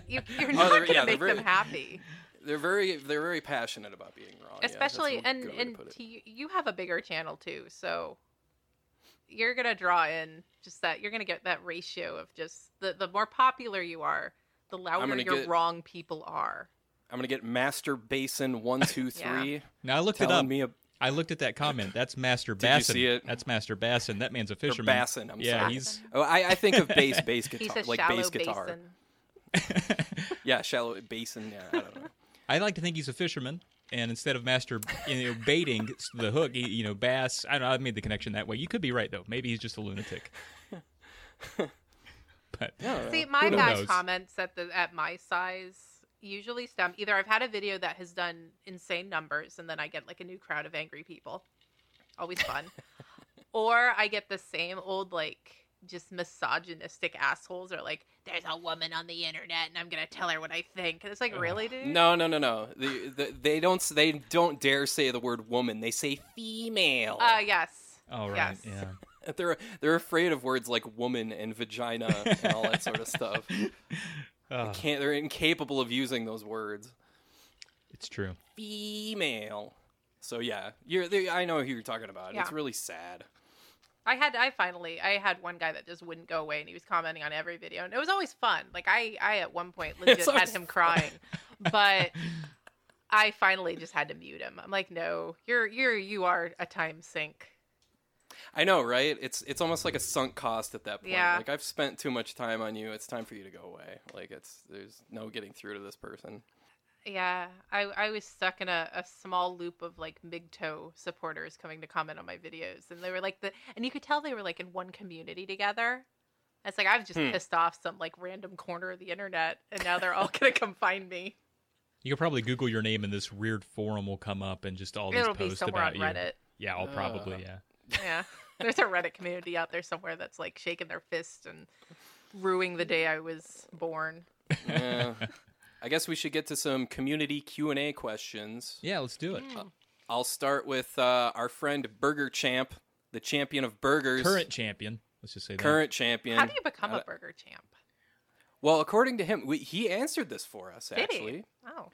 You, you're Oh, not they're- going to yeah, they're make them happy, They're very, they're very passionate about being wrong. yeah, that's a especially good and way to and to, you- you have a bigger channel too, so you're going to draw in just that. You're going to get that ratio of just the the more popular you are, the louder your get- wrong people are. I'm gonna get Master Basin 123. Yeah. Now I looked it up. me a I looked at that comment. That's Master Did you Bassin. see it? That's Master Bassin. That man's a or fisherman. bassin. I'm yeah, sorry. he's Oh, I, I think of bass, bass He's guitar, a like bass guitar. basin. Yeah, shallow basin. Yeah, I don't know. I like to think he's a fisherman, and instead of master, you know, baiting the hook, he, you know, bass. I don't know. I made the connection that way. You could be right though. Maybe he's just a lunatic. but Yeah, See, my Who bad knows? comments at the at my size usually stem either I've had a video that has done insane numbers and then I get like a new crowd of angry people. Always fun. or I get the same old like just misogynistic assholes are like, "There's a woman on the internet, and I'm gonna tell her what I think." And it's like, really, dude? No, no, no, no. The, the, they don't. They don't dare say the word woman. They say female. Uh, yes. Oh right, Yes. yeah. they're they're afraid of words like woman and vagina and all that sort of stuff. Oh, Can't. They're incapable of using those words. it's true. Female. So yeah, you're. They, I know who you're talking about. It's really sad. I had I finally I had one guy that just wouldn't go away and he was commenting on every video and it was always fun. Like I I at one point legit had him crying. But I finally just had to mute him. I'm like, "No, you're you're you are a time sink." I know, right? It's it's almost like a sunk cost at that point. Yeah. Like I've spent too much time on you. It's time for you to go away. Like it's there's no getting through to this person. Yeah, I I was stuck in a, a small loop of like MGTOW supporters coming to comment on my videos, and they were like the and you could tell they were like in one community together. It's like I've just Hmm. pissed off some like random corner of the internet, and now they're all gonna come find me. You could probably Google your name and this weird forum will come up and just all these It'll be posts somewhere about on you. Reddit. Yeah, I'll probably Uh. yeah. Yeah, there's a Reddit community out there somewhere that's like shaking their fist and ruining the day I was born. Yeah. I guess we should get to some community Q and A questions. Yeah, let's do it. Yeah. I'll start with uh, our friend Burger Champ, the champion of burgers, Current champion. Let's just say that. current champion. How do you become Uh, a burger champ? Well, according to him, we, he answered this for us. Did Actually, he? Oh,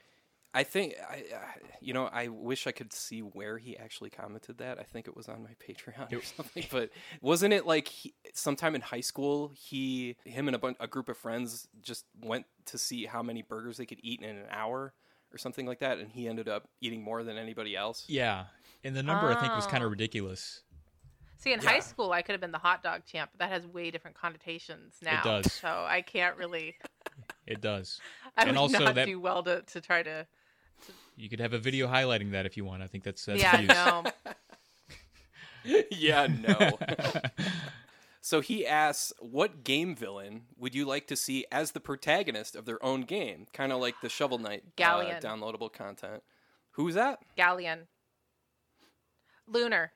I think I, uh, you know, I wish I could see where he actually commented that. I think it was on my Patreon or something. But wasn't it like he, sometime in high school, he, him, and a bunch, a group of friends just went to see how many burgers they could eat in an hour or something like that, and he ended up eating more than anybody else. Yeah. And the number I think was kind Oh. of ridiculous. see, in Yeah. high school I could have been the hot dog champ, but that has way different connotations now. It does. So I can't really. It does. I And would also not that- do well to to try to. You could have a video highlighting that if you want. I think that's that's yeah, views. no. yeah, no. so he asks, "What game villain would you like to see as the protagonist of their own game? Kind of like the Shovel Knight uh, downloadable content. Who's that? Ghaleon. Lunar.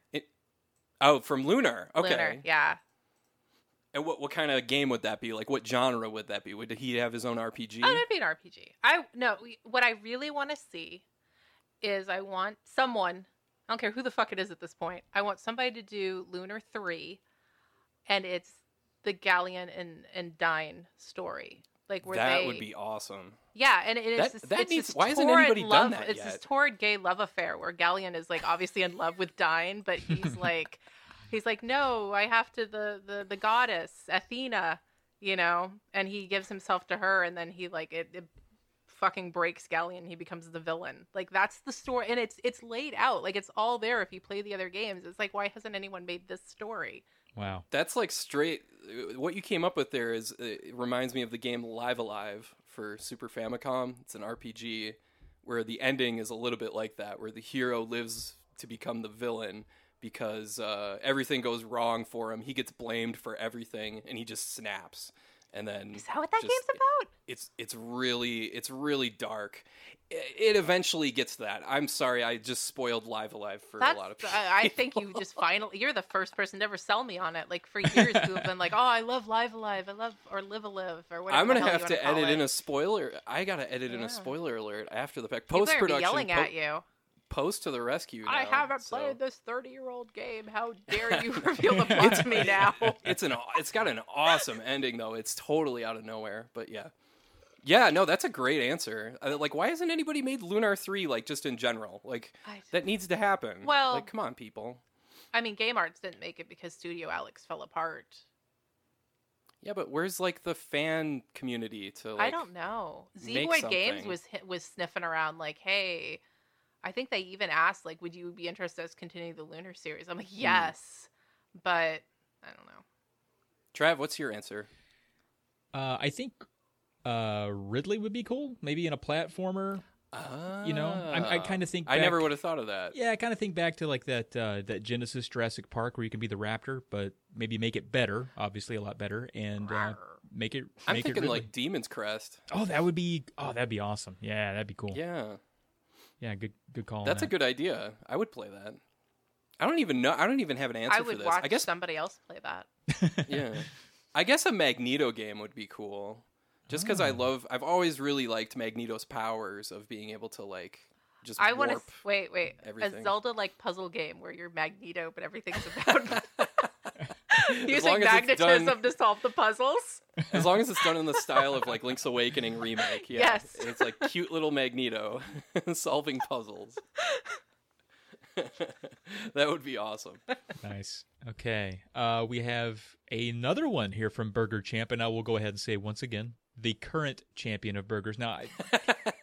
Oh, from Lunar. Okay. Lunar. Yeah. And what what kind of game would that be? Like, what genre would that be? Would he have his own RPG? Oh, it'd be an RPG. I no. we- What I really want to see is I want someone. I don't care who the fuck it is at this point. I want somebody to do Lunar Three, and it's the Ghaleon and and Dyne story. Like where that they would be awesome. yeah, and it is That- this, that it's needs- this why hasn't anybody done love, that It's this torrid gay love affair where Ghaleon is like obviously in love with Dyne, but he's like he's like no, I have to the the the goddess Althena, you know, and he gives himself to her, and then he like it. it fucking breaks Ghaleon he becomes the villain like that's the story and it's it's laid out like it's all there if you play the other games it's like why hasn't anyone made this story Wow. That's like straight. What you came up with there is uh, it reminds me of the game Live A Live for Super Famicom. It's an RPG where the ending is a little bit like that, where the hero lives to become the villain because uh, everything goes wrong for him. He gets blamed for everything, and he just snaps. And then is that what that just- game's about it's it's really it's really dark. It, it eventually gets to that. I'm sorry, I just spoiled Live A Live for That's, a lot of people. I, think you just finally you're the first person to ever sell me on it. Like for years, you have been like, "Oh, I love Live A Live, I love or Live Alive or whatever." I'm gonna have to edit in a spoiler. I gotta edit in a spoiler alert after the fact. Post production. yelling at you. Post to the rescue. I haven't so- played this 30 year old game. How dare you reveal the plot to me now? It's an. It's got an awesome ending though. It's totally out of nowhere. But yeah, yeah. No, that's a great answer. Uh, Like, why hasn't anybody made Lunar three? Like, just in general, like that needs to happen. Well- like, come on, people. I mean, Game Arts didn't make it because Studio Alex fell apart. Yeah, but where's like the fan community to? Like, I don't know. make Zeboyd Games was was sniffing around like, "Hey, I think they even asked like, would you be interested in us continuing the Lunar series?" I'm like, Hmm. "Yes," but I don't know. Trav, what's your answer? Uh, I think uh, Ridley would be cool. Maybe in a platformer. You know, I- I kinda think I never back- would have thought of that. Yeah, I kind of think back to like that uh, that Genesis Jurassic Park where you can be the raptor, but maybe make it better, obviously a lot better, and uh, make it. I'm make it thinking like Demon's Crest. Oh, that would be. Oh, that'd be awesome. Yeah, that'd be cool. Yeah, Yeah, good good call. on that's a that. good idea. I would play that. I don't even know. I don't even have an answer I for would this. watch I guess somebody else play that. yeah. I guess a Magneto game would be cool. Just because I Oh. love, I've always really liked Magneto's powers of being able to like just I want to wait, wait. everything. A Zelda-like puzzle game where you're Magneto, but everything's about as using long magnetism done, to solve the puzzles. as long as it's done in the style of like Link's Awakening remake. Yeah. Yes. It's like cute little Magneto solving puzzles. that would be awesome. Nice. Okay. Uh, we have another one here from Burger Champ, and I will go ahead and say once again, the current champion of burgers. Now, I,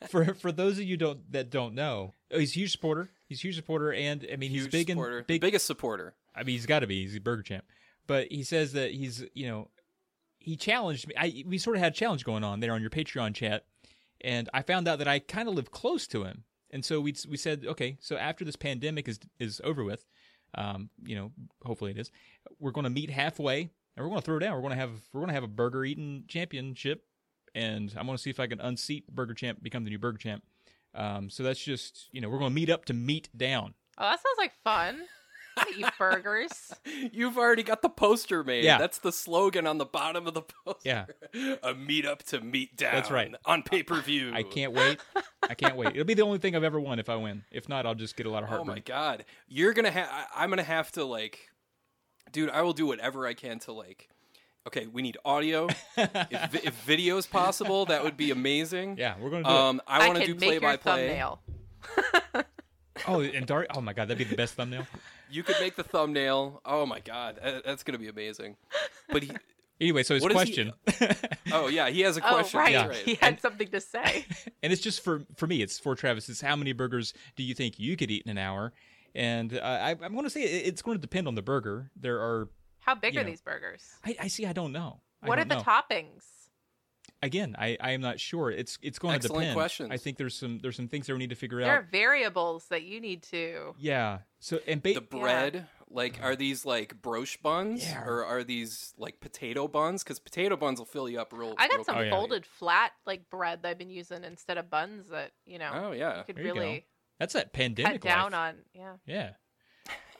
for for those of you don't that don't know, oh, he's a huge supporter. He's a huge supporter, and I mean, he's Huge big supporter. and The big. biggest supporter. I mean, he's got to be. He's a Burger Champ, but he says that he's you know he challenged me. I we sort of had a challenge going on there on your Patreon chat, and I found out that I kind of live close to him, and so we we said okay, so after this pandemic is is over with, um, you know, hopefully it is, we're going to meet halfway, and we're going to throw down. We're going to have we're going to have a burger eating championship, and I'm going to see if I can unseat Burger Champ, become the new Burger Champ. Um, so that's just you know we're going to meet up to meet down. Oh, that sounds like fun. I burgers. You've already got the poster made. Yeah. That's the slogan on the bottom of the poster. Yeah. A meetup to meet down. That's right. On pay per view. I can't wait. I can't wait. It'll be the only thing I've ever won if I win. If not, I'll just get a lot of heartbreak. Oh my god. You're gonna have. I'm gonna have to like, dude. I will do whatever I can to like. Okay, we need audio. if, vi- if video is possible, that would be amazing. Yeah, we're gonna do Um, I want to do play by your play. Thumbnail. it. Oh, and Dar. Oh my god, that'd be the best thumbnail. You could make the thumbnail. Oh my god, that's gonna be amazing. But he. Anyway, so his What is he- question, Oh yeah, he has a Oh, question. right. Yeah. Right. He had something to say. and it's just for for me. It's for Travis. It's how many burgers do you think you could eat in an hour? And uh, I, I'm going to say it- it's going to depend on the burger. There are. How big are know. these burgers? I, I see. I don't know. What are don't the know. toppings? Again, I, I am not sure. It's it's going to Excellent depend. questions. I think there's some there's some things that we need to figure There out. There are variables that you need to. Yeah. So and ba- the bread like are these like broche buns Yeah. or are these like potato buns because potato buns will fill you up real I real got some Oh, yeah. folded flat like bread that I've been using instead of buns that you know oh yeah you could There you go. really that's that pandemic cut down life. on. Yeah. Yeah.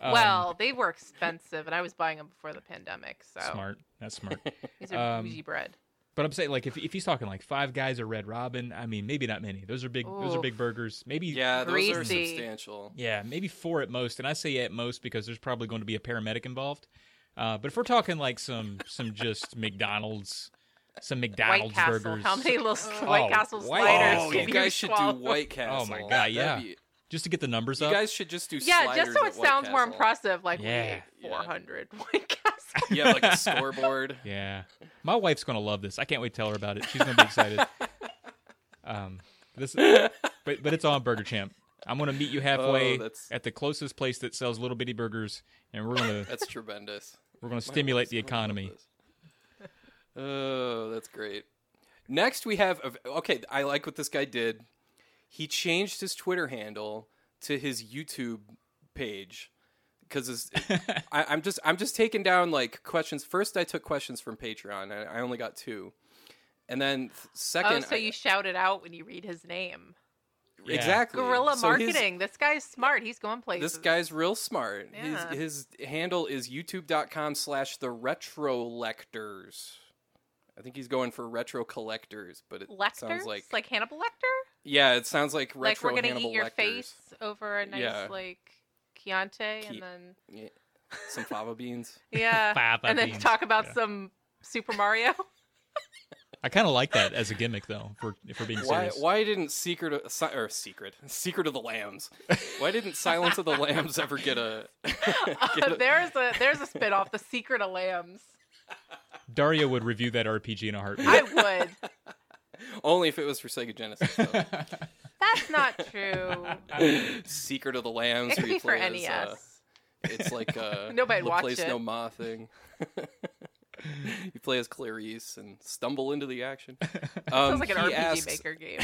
Um, well, they were expensive, and I was buying them before the pandemic. So smart. That's smart. these are Um, bougie bread. But I'm saying, like, if, if he's talking like Five Guys or Red Robin, I mean, maybe not many. Those are big. Those are big burgers. Maybe. yeah those are substantial Yeah, maybe four at most. And I say at most because there's probably going to be a paramedic involved. Uh, but if we're talking like some some just McDonald's, some White McDonald's Castle. burgers, How many little Oh, White Castle White sliders? Castle. oh can you guys should do white castle Oh my God, That'd yeah. be- just to get the numbers you up. You guys should just do Yeah, sliders just so it at White sounds more impressive. Like Yeah. we Yeah. 400 White Castle. you have like a scoreboard yeah, my wife's gonna love this. I can't wait to tell her about it. She's gonna be excited. um, this, but but it's on Burger Champ. I'm gonna meet you halfway Oh, at the closest place that sells little bitty burgers, and we're gonna that's tremendous we're gonna stimulate the economy. Oh, that's great. Next, we have okay. I like what this guy did. He changed his Twitter handle to his YouTube page because I'm just I'm just taking down like questions. First, I took questions from Patreon. I, I only got two, and then th- Oh, second, so I- you shout it out when you read his name. Yeah. exactly Guerrilla So his- marketing. this guy's smart. He's going places. This guy's real smart. Yeah. His his handle is youtube.com slash the retro lectors. I think he's going for retro collectors, but it Lectors? sounds like, like Hannibal Lecter? Yeah, it sounds like retro like we're gonna Hannibal eat your Lecters. face over a nice Yeah. like Chianti Chi- and then Yeah. Some fava beans. yeah, Fava and then beans. talk about Yeah. some Super Mario. I kind of like that as a gimmick, though. For if we're being Why serious, why didn't Secret of, Si- or Secret Secret of the Lambs? Why didn't Silence of the Lambs ever get a, get a there's a there's a spin off, The Secret of Lambs. Daria would review that RPG in a heartbeat. I would. Only if it was for Sega Genesis? though. That's not true. Secret of the Lambs. It could be for as, NES. uh, It's like a Nobody'd watch it. no ma thing. you play as Clarice and stumble into the action. Um, Sounds like an RPG asks, Maker game.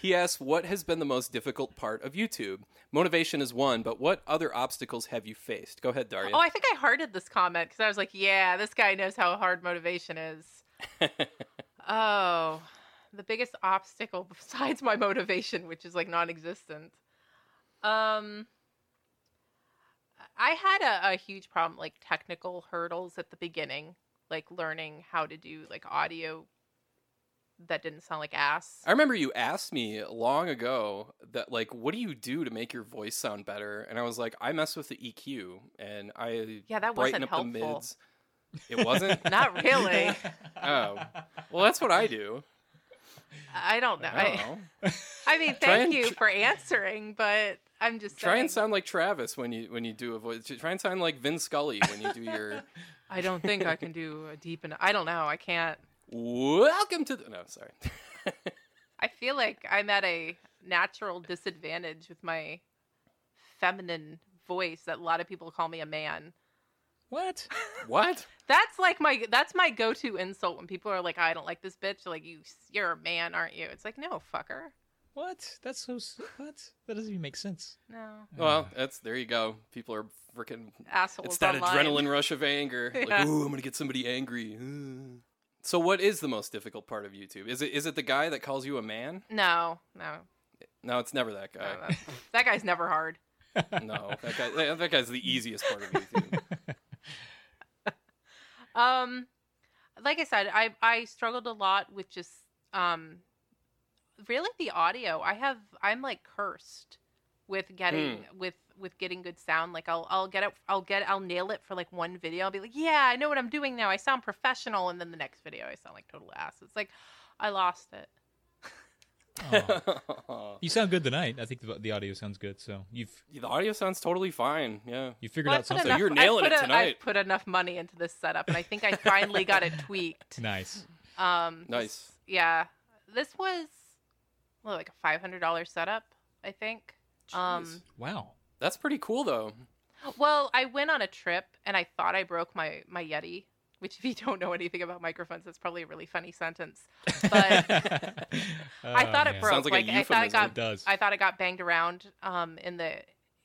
He asks, "What has been the most difficult part of YouTube? Motivation is one, but what other obstacles have you faced?" Go ahead, Daria. Oh, I think I hearted this comment because I was like, yeah, this guy knows how hard motivation is. Oh, the biggest obstacle besides my motivation, which is like non existent. Um, I had a, a huge problem, like technical hurdles at the beginning, like learning how to do like audio that didn't sound like ass. I remember you asked me long ago that like, what do you do to make your voice sound better? And I was like, I mess with the EQ and I Yeah, that brighten wasn't up the helpful. mids. It wasn't. Not really. oh, well, that's what I do. I don't know. I don't I, know. I mean, thank and you for answering, but I'm just Try saying. and sound like Travis when you when you do a voice. Try and sound like Vin Scully when you do your. I don't think I can do a deep enough. I don't know. I can't. Welcome to the. No, sorry. I feel like I'm at a natural disadvantage with my feminine voice that a lot of people call me a man. What? what? That's like my that's my go-to insult when people are like, "I don't like this bitch." Like, "You you're a man, aren't you?" It's like, "No, fucker." What? That's so. What? That doesn't even make sense. No. Well, that's there you go. People are freaking. Assholes It's that online. adrenaline rush of anger. Yeah. Like, ooh, I'm gonna get somebody angry. Ooh. So, what is the most difficult part of YouTube? Is it is it the guy that calls you a man? No, no. No, it's never that guy. that, that guy's never hard. no, that guy. That, that guy's the easiest part of YouTube. Um, like I said, I I struggled a lot with just um, really the audio. I have I'm like cursed with getting Hmm. with with getting good sound. Like I'll I'll get it I'll get I'll nail it for like one video. I'll be like, yeah, I know what I'm doing now. I sound professional, and then the next video I sound like total ass. It's like I lost it. Oh. You sound good tonight. I think the, the audio sounds good. So you've the audio sounds totally fine. Yeah. you figured Well, out something. enough, you're nailing it a- tonight. I've put enough money into this setup, and I think I finally got it tweaked. Nice. Um, Nice. Yeah, this was well, like a five hundred dollar setup, I think. Um, Wow. That's pretty cool though. well, I went on a trip and I thought I broke my my Yeti. Which, if you don't know anything about microphones, that's probably a really funny sentence. But I thought it Oh, man. broke. Sounds like a I thought it got It does. I thut it got banged around um in the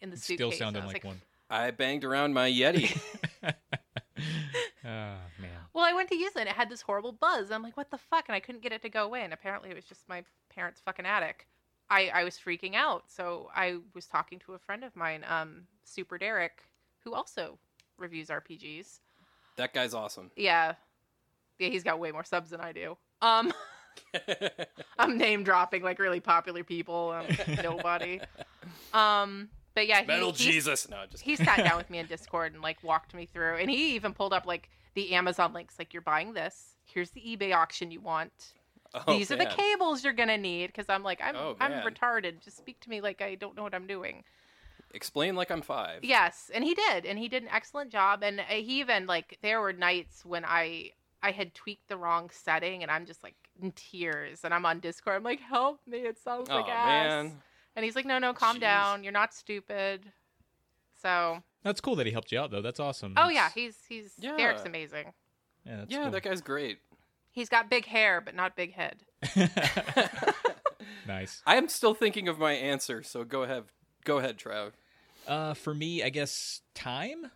in the It suitcase. Still and I sounded was like one. I banged around my Yeti. Ah man. Well, I went to use it and it had this horrible buzz. I'm like, what the fuck? And I couldn't get it to go away. And apparently it was just my parents' fucking attic. I, I was freaking out. So I was talking to a friend of mine, um, Super Derek, who also reviews RPGs. That guy's awesome. Yeah. Yeah, he's got way more subs than I do. Um, I'm name dropping like really popular people. Um, nobody. Um, but yeah, he, Metal Jesus. No, just he sat down with me in Discord and like walked me through, and he even pulled up like the Amazon links. Like, you're buying this. Here's the eBay auction you want. Oh, These are the cables you're gonna need. Because I'm like, I'm Oh, I'm retarded. Just speak to me like I don't know what I'm doing. Explain like I'm five. Yes, and he did, and he did an excellent job. And uh, he even like there were nights when I I had tweaked the wrong setting, and I'm just like in tears, and I'm on Discord. I'm like, help me! It sounds Oh like ass. man. And he's like, no, no, calm Jeez. down. You're not stupid. So, That's cool that he helped you out though. That's awesome. oh yeah, he's he's Yeah. Derek's amazing. yeah, that's Yeah, cool. that guy's great. He's got big hair, but not big head. nice. I am still thinking of my answer, so go ahead. Go ahead, Trav. Uh, for me, I guess time.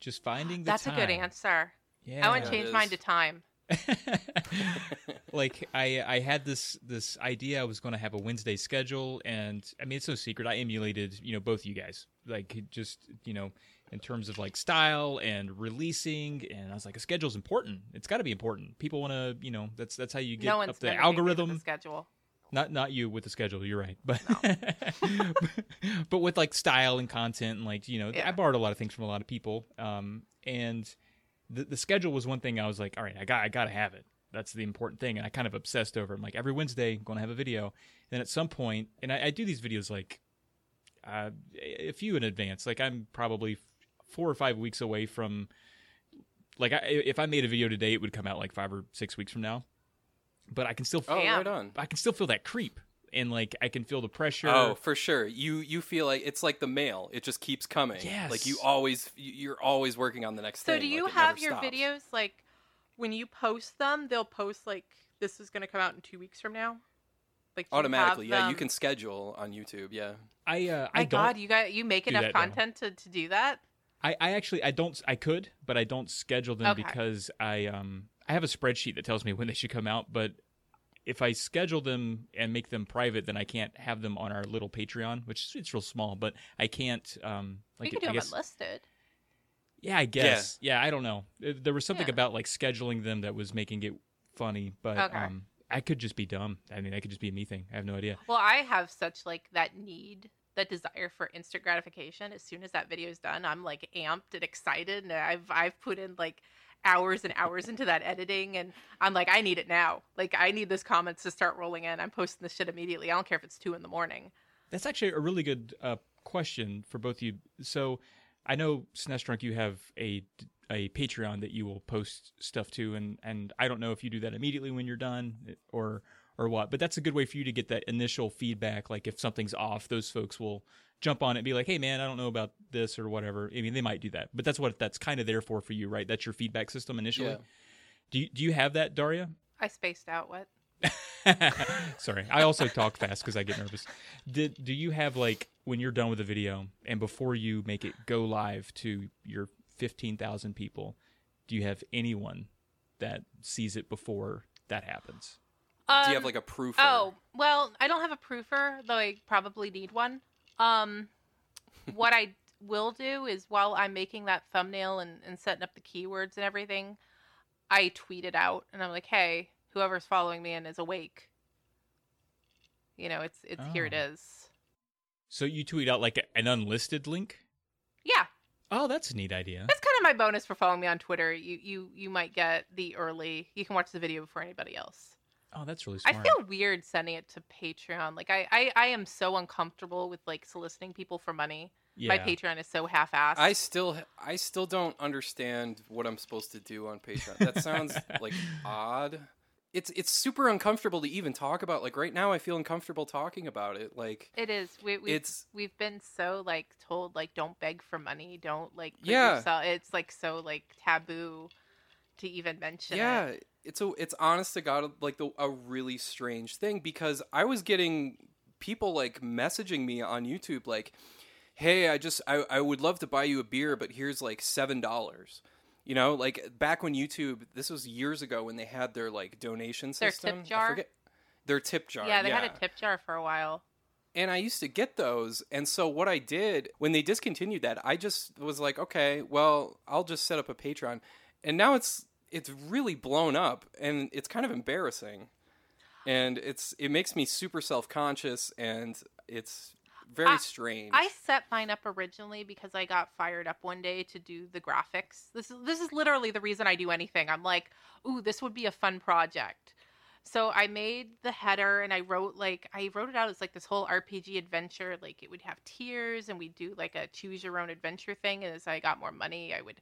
Just finding the That's time. a good answer. Yeah. I want Yeah, to change mine to time. like I I had this this idea I was going to have a Wednesday schedule and I mean it's no secret I emulated you know both you guys like just you know in terms of like style and releasing and I was like a schedule's important it's got to be important people want to you know that's that's how you get no up the been to me with algorithm the schedule. Not not you with the schedule you're right but but with like style and content and like you know Yeah. i borrowed a lot of things from a lot of people um and the, the schedule was one thing i was like all right i got i gotta have it. That's the important thing. And i kind of obsessed over it. I'm like every wednesday i'm gonna have a video. Then at some point and i, I do these videos like uh, a few in advance. Like i'm probably four or five weeks away from like I, if i made a video today it would come out like five or six weeks from now but i can still feel, Oh, Damn. right on. I can still feel that creep, and like I can feel the pressure. Oh, for sure. You you feel like it's like the mail. It just keeps coming. Yes. Like you always you- you're always working on the next So thing. do you like have your stops. videos like when you post them? They'll post like this is going to come out in two weeks from now. Like do you have automatically? Yeah, you can schedule on YouTube. Yeah. I uh, My I don't. God, you got you make enough that now. content to, to do that? I, I actually I don't. I could, but I don't schedule them Okay. because I um I have a spreadsheet that tells me when they should come out. But if I schedule them and make them private, then I can't have them on our little Patreon, which is it's real small, but I can't um we like could do I them guess unlisted. yeah, I guess. Yeah, I don't know. There was something Yeah. about like scheduling them that was making it funny, but Okay. um I could just be dumb. I mean, I could just be a me thing. I have no idea. Well, I have such like that need, that desire for instant gratification. As soon as that video is done, I'm like amped and excited, and I've I've put in like hours and hours into that editing, and I'm like, I need it now. Like, I need those comments to start rolling in. I'm posting this shit immediately. I don't care if it's two in the morning. That's actually a really good uh, question for both of you. So, I know SNES Drunk, you have a a Patreon that you will post stuff to, and and I don't know if you do that immediately when you're done or or what, but that's a good way for you to get that initial feedback. Like if something's off, those folks will jump on it and be like, "Hey, man, I don't know about this or whatever." I mean, they might do that, but that's what that's kind of there for for you, right? That's your feedback system initially. Yeah. Do you, do you have that, Daria? I spaced out. What? Sorry, I also talk fast because I get nervous. Did do you have like when you're done with the video and before you make it go live to your fifteen thousand people, do you have anyone that sees it before that happens? Do you Um, have like a proofer? Oh, well, I don't have a proofer, though I probably need one. Um, what I will do is while I'm making that thumbnail and, and setting up the keywords and everything, I tweet it out and I'm like, hey, whoever's following me and is awake, you know, it's it's here it Oh. So you tweet out like an unlisted link. Yeah, Oh, that's a neat idea. that's kind of my bonus for following me on Twitter. You you you might get the early. You can watch the video before anybody else. Oh, that's really I feel weird sending it to Patreon. Like I, I, I am so uncomfortable with like soliciting people for money. yeah. My Patreon is so half-assed. I still I still don't understand what I'm supposed to do on Patreon. That sounds like odd. It's it's super uncomfortable to even talk about. Like right now, I feel uncomfortable talking about it. Like it is. We, we've, it's we've been so like told like don't beg for money, don't like put Yeah. yourself. It's like so like taboo to even mention. yeah, it. it's a it's honest to god like the, a really strange thing because I was getting people like messaging me on YouTube like, "Hey, I just I I would love to buy you a beer, but here's like seven dollars." You know, like back when YouTube, this was years ago when they had their like donation system Their tip jar? forget- Their tip jar. yeah. They had a tip jar for a while. and I used to get those. And so what I did when they discontinued that, I just was like, okay, well, I'll just set up a Patreon. And now it's it's really blown up, and it's kind of embarrassing, and it's it makes me super self conscious, and it's very I- strange. I set mine up originally because I got fired up one day to do the graphics. This is this is literally the reason I do anything. I'm like, ooh, this would be a fun project. So I made the header and I wrote like I wrote it out as like this whole RPG adventure. Like it would have tiers and we'd do like a choose your own adventure thing. And as I got more money, I would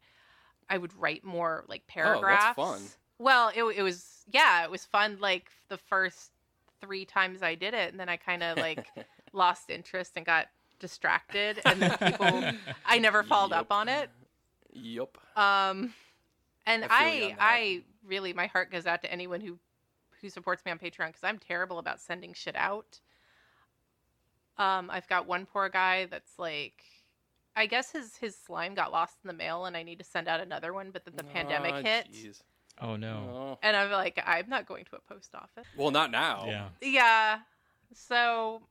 I would write more like paragraphs. Oh, that's fun. Well, it it was yeah, it was fun. Like the first three times I did it, and then I kind of like lost interest and got distracted and then people I never followed up on it. Yup. Um and I I. I, really my heart goes out to anyone who who supports me on Patreon cuz I'm terrible about sending shit out. Um I've got one poor guy that's like I guess his his slime got lost in the mail and I need to send out another one but then the pandemic Ah, hit jeez. Oh no. Oh. and I'm like I'm not going to a post office. Well, not now. Yeah. Yeah. So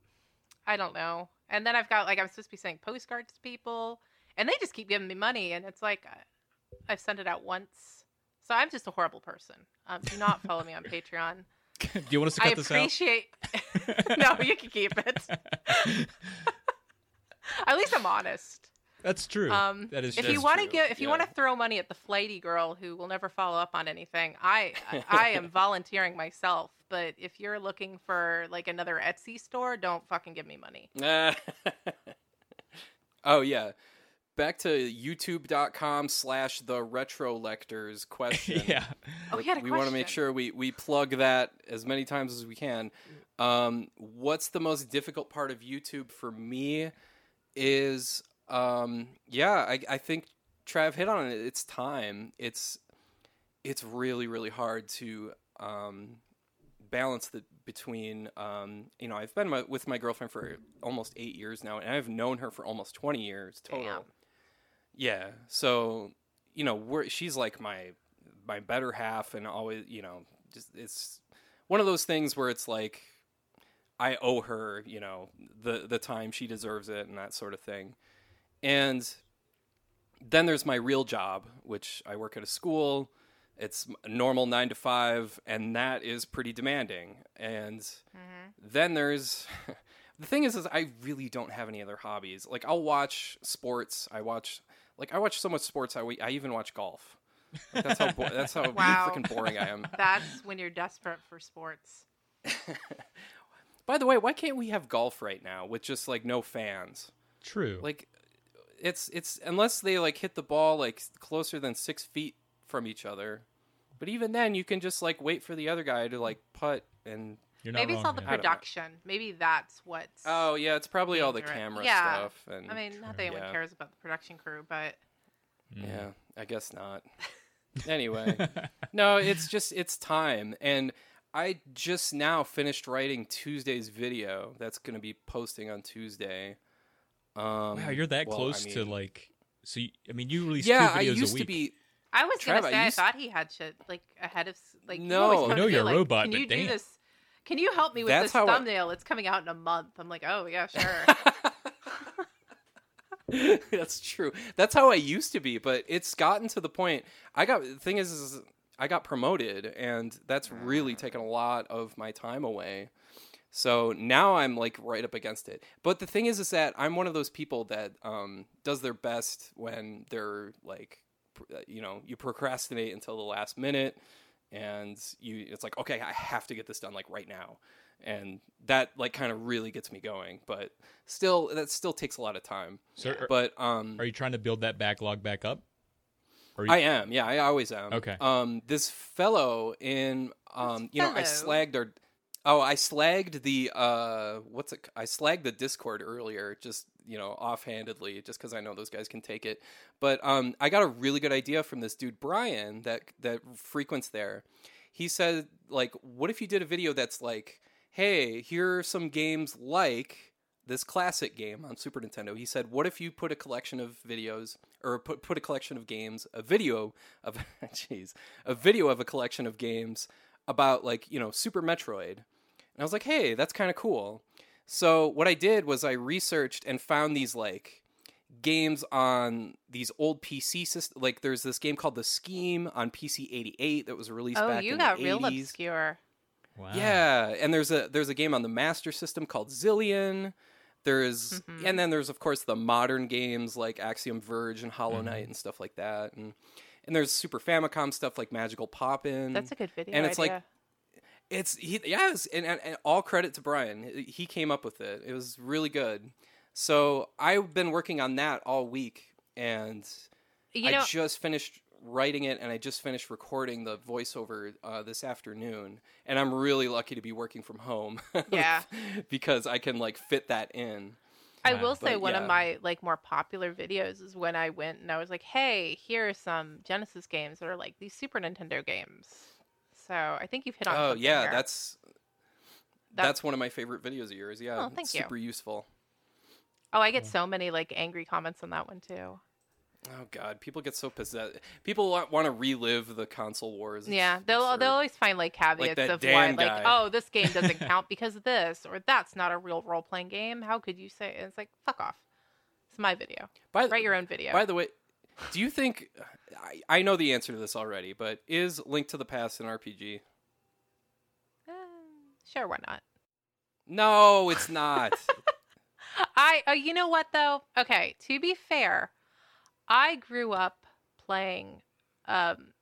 I don't know. And then I've got like I'm supposed to be sending postcards to people, and they just keep giving me money, and it's like I- I've sent it out once. So I'm just a horrible person. Um, do not follow me on Patreon. do you want us to I cut this out? appreciate. no, you can keep it. At least I'm honest. That's true. Um, that is if true. you want to give, if you Yeah. want to throw money at the flighty girl who will never follow up on anything, I I am volunteering myself. But if you're looking for like another Etsy store, don't fucking give me money. oh yeah. Back to youtube.com slash the retro lectors question. yeah. Oh, he had a we want to make sure we, we plug that as many times as we can. Um, what's the most difficult part of YouTube for me is, um, yeah, I, I think Trav hit on it. It's time. It's it's really really hard to um, balance the between. Um, you know, I've been my, with my girlfriend for almost eight years now, and I've known her for almost twenty years total. Damn. Yeah. So, you know, we're she's like my my better half and always, you know, just it's one of those things where it's like I owe her, you know, the the time she deserves it and that sort of thing. And then there's my real job, which I work at a school. It's a normal nine to five, and that is pretty demanding. And mm-hmm. then there's the thing is, is I really don't have any other hobbies. Like I'll watch sports. I watch like I watch so much sports. I, I even watch golf. Like, that's how bo- that's how Wow. freaking boring I am. That's when you're desperate for sports. By the way, why can't we have golf right now with just like no fans? True. Like, it's it's unless they like hit the ball like closer than six feet from each other. But even then, you can just like wait for the other guy to like putt and. You're not Maybe it's all the yeah. I don't know. production. Maybe that's what's. Oh yeah, it's probably all the camera Yeah. stuff and. I mean, not that anyone Yeah. cares about the production crew, but Mm. Yeah, I guess not. anyway, no, it's just it's time, and I just now finished writing Tuesday's video. That's going to be posting on Tuesday. Um, wow, you're that well, I close to like. So you, I mean, you release Yeah, two I videos used a to week. be. I was Trav, I gonna say I, used- thought he had shit like ahead of like. you No. always I know you're a like, robot, Can but you do this? Can you help me with That's this how I- thumbnail? It's coming out in a month. I'm like, oh yeah, sure. That's true. That's how I used to be, but it's gotten to the point. I got the thing is, is I got promoted, and that's really taken a lot of my time away. So now I'm like right up against it. But the thing is, is that I'm one of those people that um, does their best when they're like, uh, you know, you procrastinate until the last minute, and you it's like, okay, I have to get this done like right now, and that like kind of really gets me going. But still, that still takes a lot of time. So are, But um, are you trying to build that backlog back up? You, I am. Yeah, I always am. Okay. Um, this fellow in um, you know, I fellow? slagged our. Oh, I slagged the uh, what's it? I slagged the Discord earlier, just you know, offhandedly, just because I know those guys can take it. But um, I got a really good idea from this dude Brian that that frequents there. He said, like, what if you did a video that's like, hey, here are some games like this classic game on Super Nintendo. He said, "What if you put a collection of videos or put put a collection of games, a video of jeez, a video of a collection of games about like, you know, Super Metroid." And I was like, "Hey, that's kind of cool." So, what I did was I researched and found these like games on these old PC systems. Like there's this game called The Scheme on PC 88 that was released oh, back you in got the real 80s. obscure. wow. Yeah, and there's a there's a game on the Master System called Zillion. There's Mhm. and then there's of course the modern games like Axiom Verge and Hollow Mhm. Knight and stuff like that. And and there's Super Famicom stuff like Magical Pop'n. That's a good video and it's like- idea. It's he yes, and, and, and all credit to Brian. He came up with it. It was really good. So I've been working on that all week, and you I just finished writing it and I just finished recording the voiceover uh, this afternoon. And I'm really lucky to be working from home. Yeah. because I can like fit that in. I Wow. will say one yeah. of my like more popular videos is when I went and I was like, "Hey, here are some Genesis games that are like these Super Nintendo games." So I think you've hit on. Oh something yeah, here. that's That- that's one of my favorite videos of yours. Yeah, Oh, it's thank you. super useful. Oh, I get so many like angry comments on that one too. Oh god, people get so possessed. People want, want to relive the console wars. It's yeah, they'll absurd. they'll always find like caveats that of why Dan like, oh, this game doesn't count because of this, or that's not a real role playing game. How could you say? It's like fuck off. It's my video. By, Write your own video. By the way, do you think I, I know the answer to this already, but is Link to the Past an RPG? Eh, sure, why not? No, it's not. I oh, you know what though? Okay, to be fair, I grew up playing um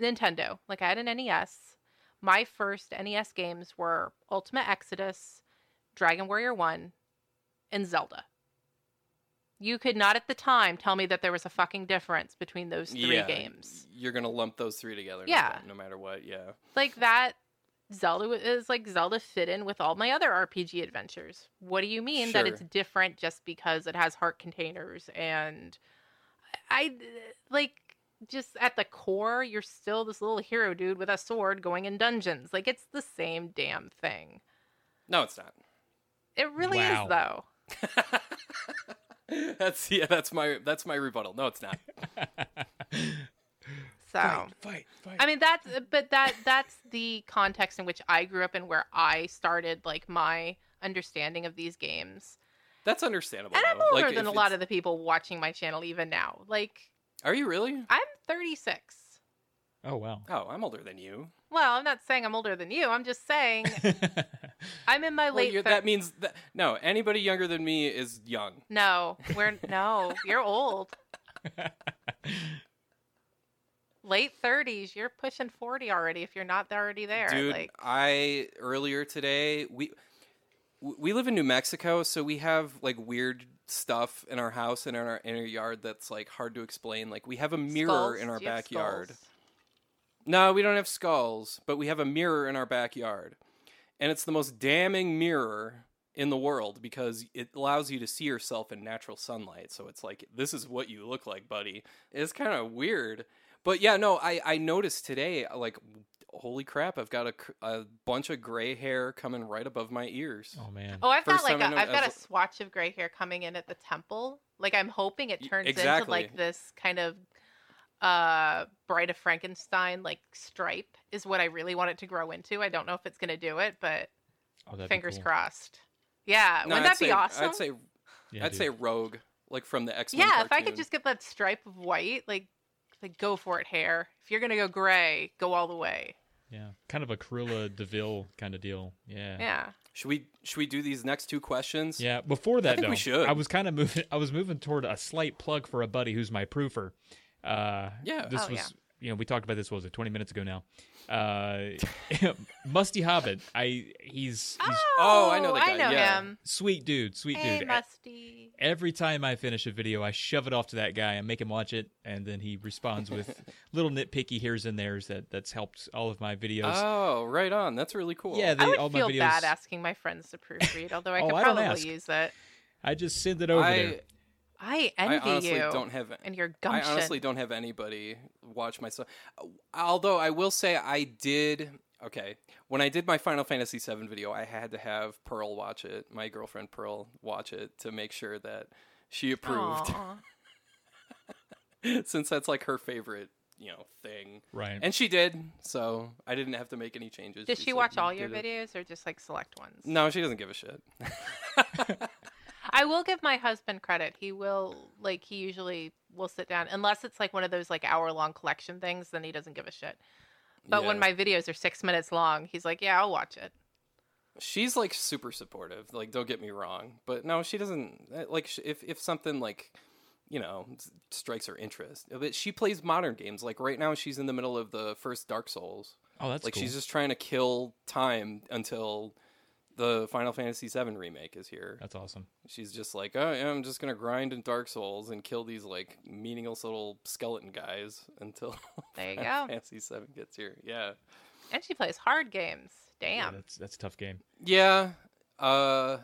Nintendo. Like I had an NES. My first NES games were Ultima Exodus, Dragon Warrior 1, and Zelda. You could not at the time tell me that there was a fucking difference between those three yeah, games. You're gonna lump those three together. no Yeah. ma- No, matter what. Yeah. Like that Zelda is like Zelda fit in with all my other RPG adventures. What do you mean that it's different just because it has heart containers and I like just at the core you're still this little hero dude with a sword going in dungeons. Like it's the same damn thing. No, it's not. It really Wow. is though. that's yeah. That's my that's my rebuttal. No, it's not. So Fight, fight, fight. I mean that's but that that's the context in which I grew up and where I started like my understanding of these games. That's understandable. And I'm though. older Like, than a lot of the people watching my channel even now. Like Are you really? I'm 36. Oh wow. Oh, I'm older than you. Well, I'm not saying I'm older than you. I'm just saying I'm in my Well, late you're- thir- that means that no, anybody younger than me is young. No, we're no, you're old. Late 30s, you're pushing 40 already if you're not already there. Dude, like I earlier today we we live in New Mexico, so we have like weird stuff in our house and in our inner yard that's like hard to explain. Like we have a mirror skulls? in our Do you have backyard. skulls? No, we don't have skulls, but we have a mirror in our backyard. And it's the most damning mirror in the world because it allows you to see yourself in natural sunlight. So it's like, this is what you look like, buddy. It's kind of weird. But yeah, no, I, I noticed today, like, holy crap, I've got a, a bunch of gray hair coming right above my ears. oh man. Oh, I've First got like time I a, know- I've got a swatch of gray hair coming in at the temple. Like I'm hoping it Y- turns into like this kind of uh Bride of Frankenstein like stripe is what I really want it to grow into. I don't know if it's gonna do it, but Oh, fingers cool. crossed. Yeah, No, wouldn't I'd that be awesome? I'd say, Yeah, I'd dude. say rogue, like from the X Men. yeah, if I could just get that stripe of white, like like go for it, hair. If you're gonna go gray, go all the way. Yeah, kind of a Cruella de Vil kind of deal. Yeah. Yeah. Should we should we do these next two questions? Yeah, before that think though, we should. I was kind of moving. I was moving toward a slight plug for a buddy who's my proofer. Uh, Yeah. This Oh, was, yeah. you know, we talked about this. What was it twenty minutes ago now? Uh, Musty Hobbit. I he's he's Oh, I know the I guy, know yeah. him. sweet dude, sweet Hey, dude. Musty. Every time I finish a video, I shove it off to that guy. and make him watch it, and then he responds with little nitpicky here's and there's that that's helped all of my videos. Oh, right on. That's really cool. Yeah, they, I would all my feel videos. bad asking my friends to proofread, although I Oh, could I probably use it. I just send it over I, there. I I envy honestly you don't have and your gumption. I honestly don't have anybody watch my stuff. Although I will say I did. Okay, when I did my Final Fantasy VII video, I had to have Pearl watch it. My girlfriend Pearl watch it to make sure that she approved, since that's like her favorite, you know, thing. Right. And she did, so I didn't have to make any changes. Does she said, watch all your did it." videos or just like select ones? No, she doesn't give a shit. I will give my husband credit. He will like he usually will sit down unless it's like one of those like hour long collection things, then he doesn't give a shit. But when my videos are six minutes long, he's like, Yeah, I'll watch it. she's like super supportive like don't get me wrong but no she doesn't uh, like if if something like you know strikes her interest but she plays modern games like right now she's in the middle of the first dark souls oh, that's like cool. she's just trying to kill time until the final fantasy VII remake is here That's awesome. she's just like oh yeah, i'm just gonna grind in dark souls and kill these like meaningless little skeleton guys until There you Final go. fantasy VII gets here yeah And she plays hard games. Yeah, Damn. that's that's a tough game. Yeah. Uh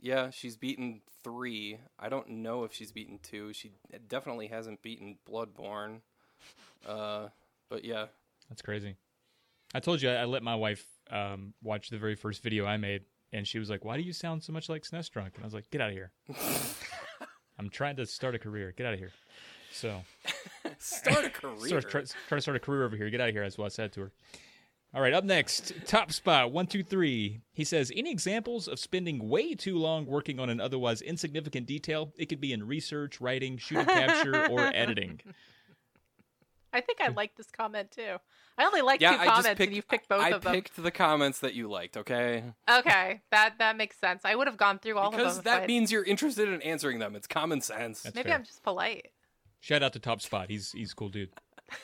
yeah, she's beaten 3. I don't know if she's beaten 2. She definitely hasn't beaten Bloodborne. Uh but yeah. That's crazy. I told you I, I let my wife um, watch the very first video I made, and she was like, "Why do you sound so much like SNES drunk?" And I was like, "Get out of here! I'm trying to start a career. Get out of here." So Start a career. start, try, try to start a career over here. Get out of here. That's what I said to her. All right, up next, top spot one two three. He says, "Any examples of spending way too long working on an otherwise insignificant detail? It could be in research, writing, shooting capture, or editing." I think I like this comment too. I only like yeah, two I comments just picked and you've picked both I of them. I picked the comments that you liked, okay? Okay, that that makes sense. I would have gone through all Because of them. because that means you're interested in answering them. It's common sense. That's maybe fair. I'm just polite. Shout out to Top Spot. He's he's a cool dude.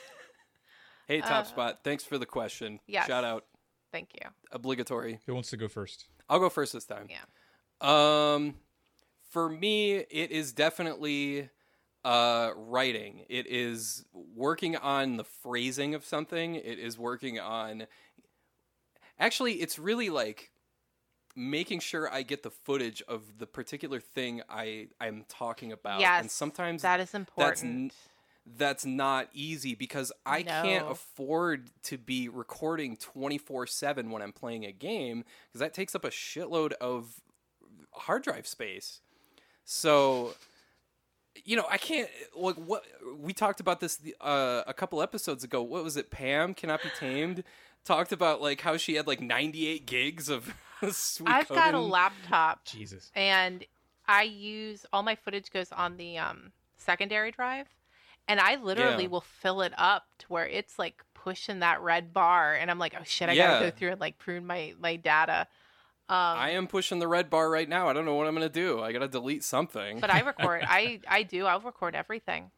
Hey, Top Uh, Spot, thanks for the question. yes. Shout out. Thank you. Obligatory. Who wants to go first? I'll go first this time. Yeah. Um, for me, it is definitely uh writing. It is working on the phrasing of something. It is working on. Actually, it's really like making sure I get the footage of the particular thing I I'm talking about. yes. and sometimes that is important. n- that's not easy because I can't afford to be recording 24 7 when I'm playing a game because that takes up a shitload of hard drive space. So you know, I can't like what we talked about this uh, a couple episodes ago. What was it? Pam cannot be tamed. Talked about like how she had like 98 gigs of sweet. I've got a laptop Jesus. and I use all my footage goes on the um, secondary drive, and I literally Yeah. will fill it up to where it's like pushing that red bar, and I'm like, oh shit, I gotta go through and like prune my my data. Um, I am pushing the red bar right now. I don't know what I'm gonna do. I gotta delete something. but I record. I I do. I'll record everything.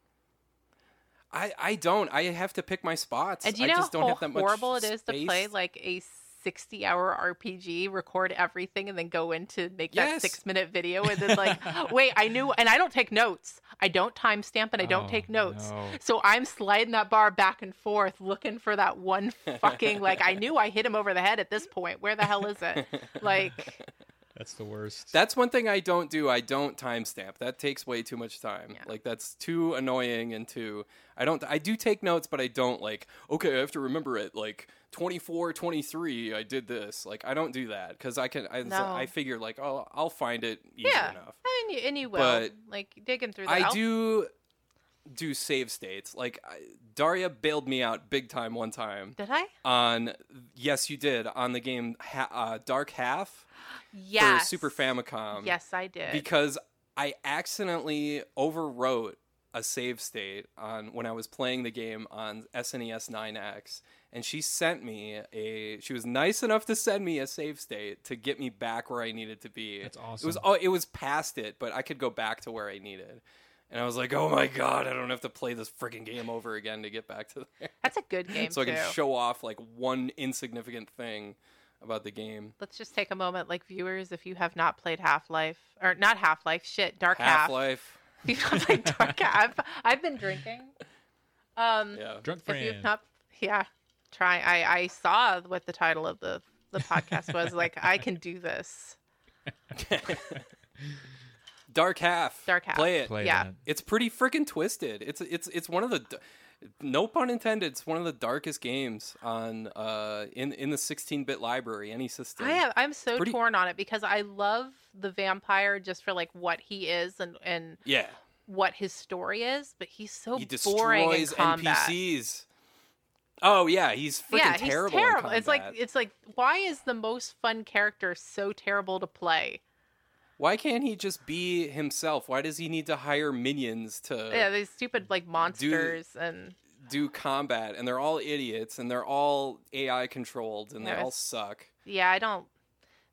I I don't. I have to pick my spots. And do you I know just don't how have that much horrible it is to play like a 60 hour RPG, record everything, and then go in to make that six minute video? And then, like, wait, I knew, and I don't take notes. I don't timestamp and I don't Oh, take notes. no. So I'm sliding that bar back and forth looking for that one fucking, like, I knew I hit him over the head at this point. Where the hell is it? Like, That's the worst. That's one thing I don't do. I don't timestamp. That takes way too much time. Yeah. Like that's too annoying and too I don't I do take notes, but I don't like okay, I have to remember it like 24 23 I did this. Like I don't do that cuz I can I, No. I figure like oh, I'll find it easy yeah. enough. And you, and you will. But like, digging through that. I do do save states. Like I, Daria bailed me out big time one time Did I? on yes you did on the game ha- uh, Dark Half for Super Famicom. Yes, I did. because I accidentally overwrote a save state on when I was playing the game on SNES 9X and she sent me a she was nice enough to send me a save state to get me back where I needed to be. That's awesome. It was awesome. oh it was past it, but I could go back to where I needed. And I was like, "Oh my god, I don't have to play this freaking game over again to get back to there." That's a good game, so I too. can show off like one insignificant thing about the game. Let's just take a moment, like viewers, if you have not played Half Life, or not Half Life, shit, Dark Half. Half-Life. If you've not played Dark Half, I've been drinking. Um, Yeah. Drunk if friend. you've not, yeah, try. I I saw what the title of the the podcast was. Like, I can do this. Dark Half. Dark Half. Play it. Play yeah. that. It's pretty freaking twisted. It's it's it's one of the no pun intended. It's one of the darkest games on uh in in the 16-bit library any system. I am. I'm so Pretty- torn on it because I love the vampire just for like what he is and and Yeah, what his story is, but he's so he boring in destroys combat. NPCs. Oh yeah, he's freaking yeah, he's terrible. It's like it's like why is the most fun character so terrible to play? why can't he just be himself? Why does he need to hire minions to yeah, these stupid like monsters and do combat? And they're all idiots, and they're all AI controlled, and they all suck. yeah, I don't.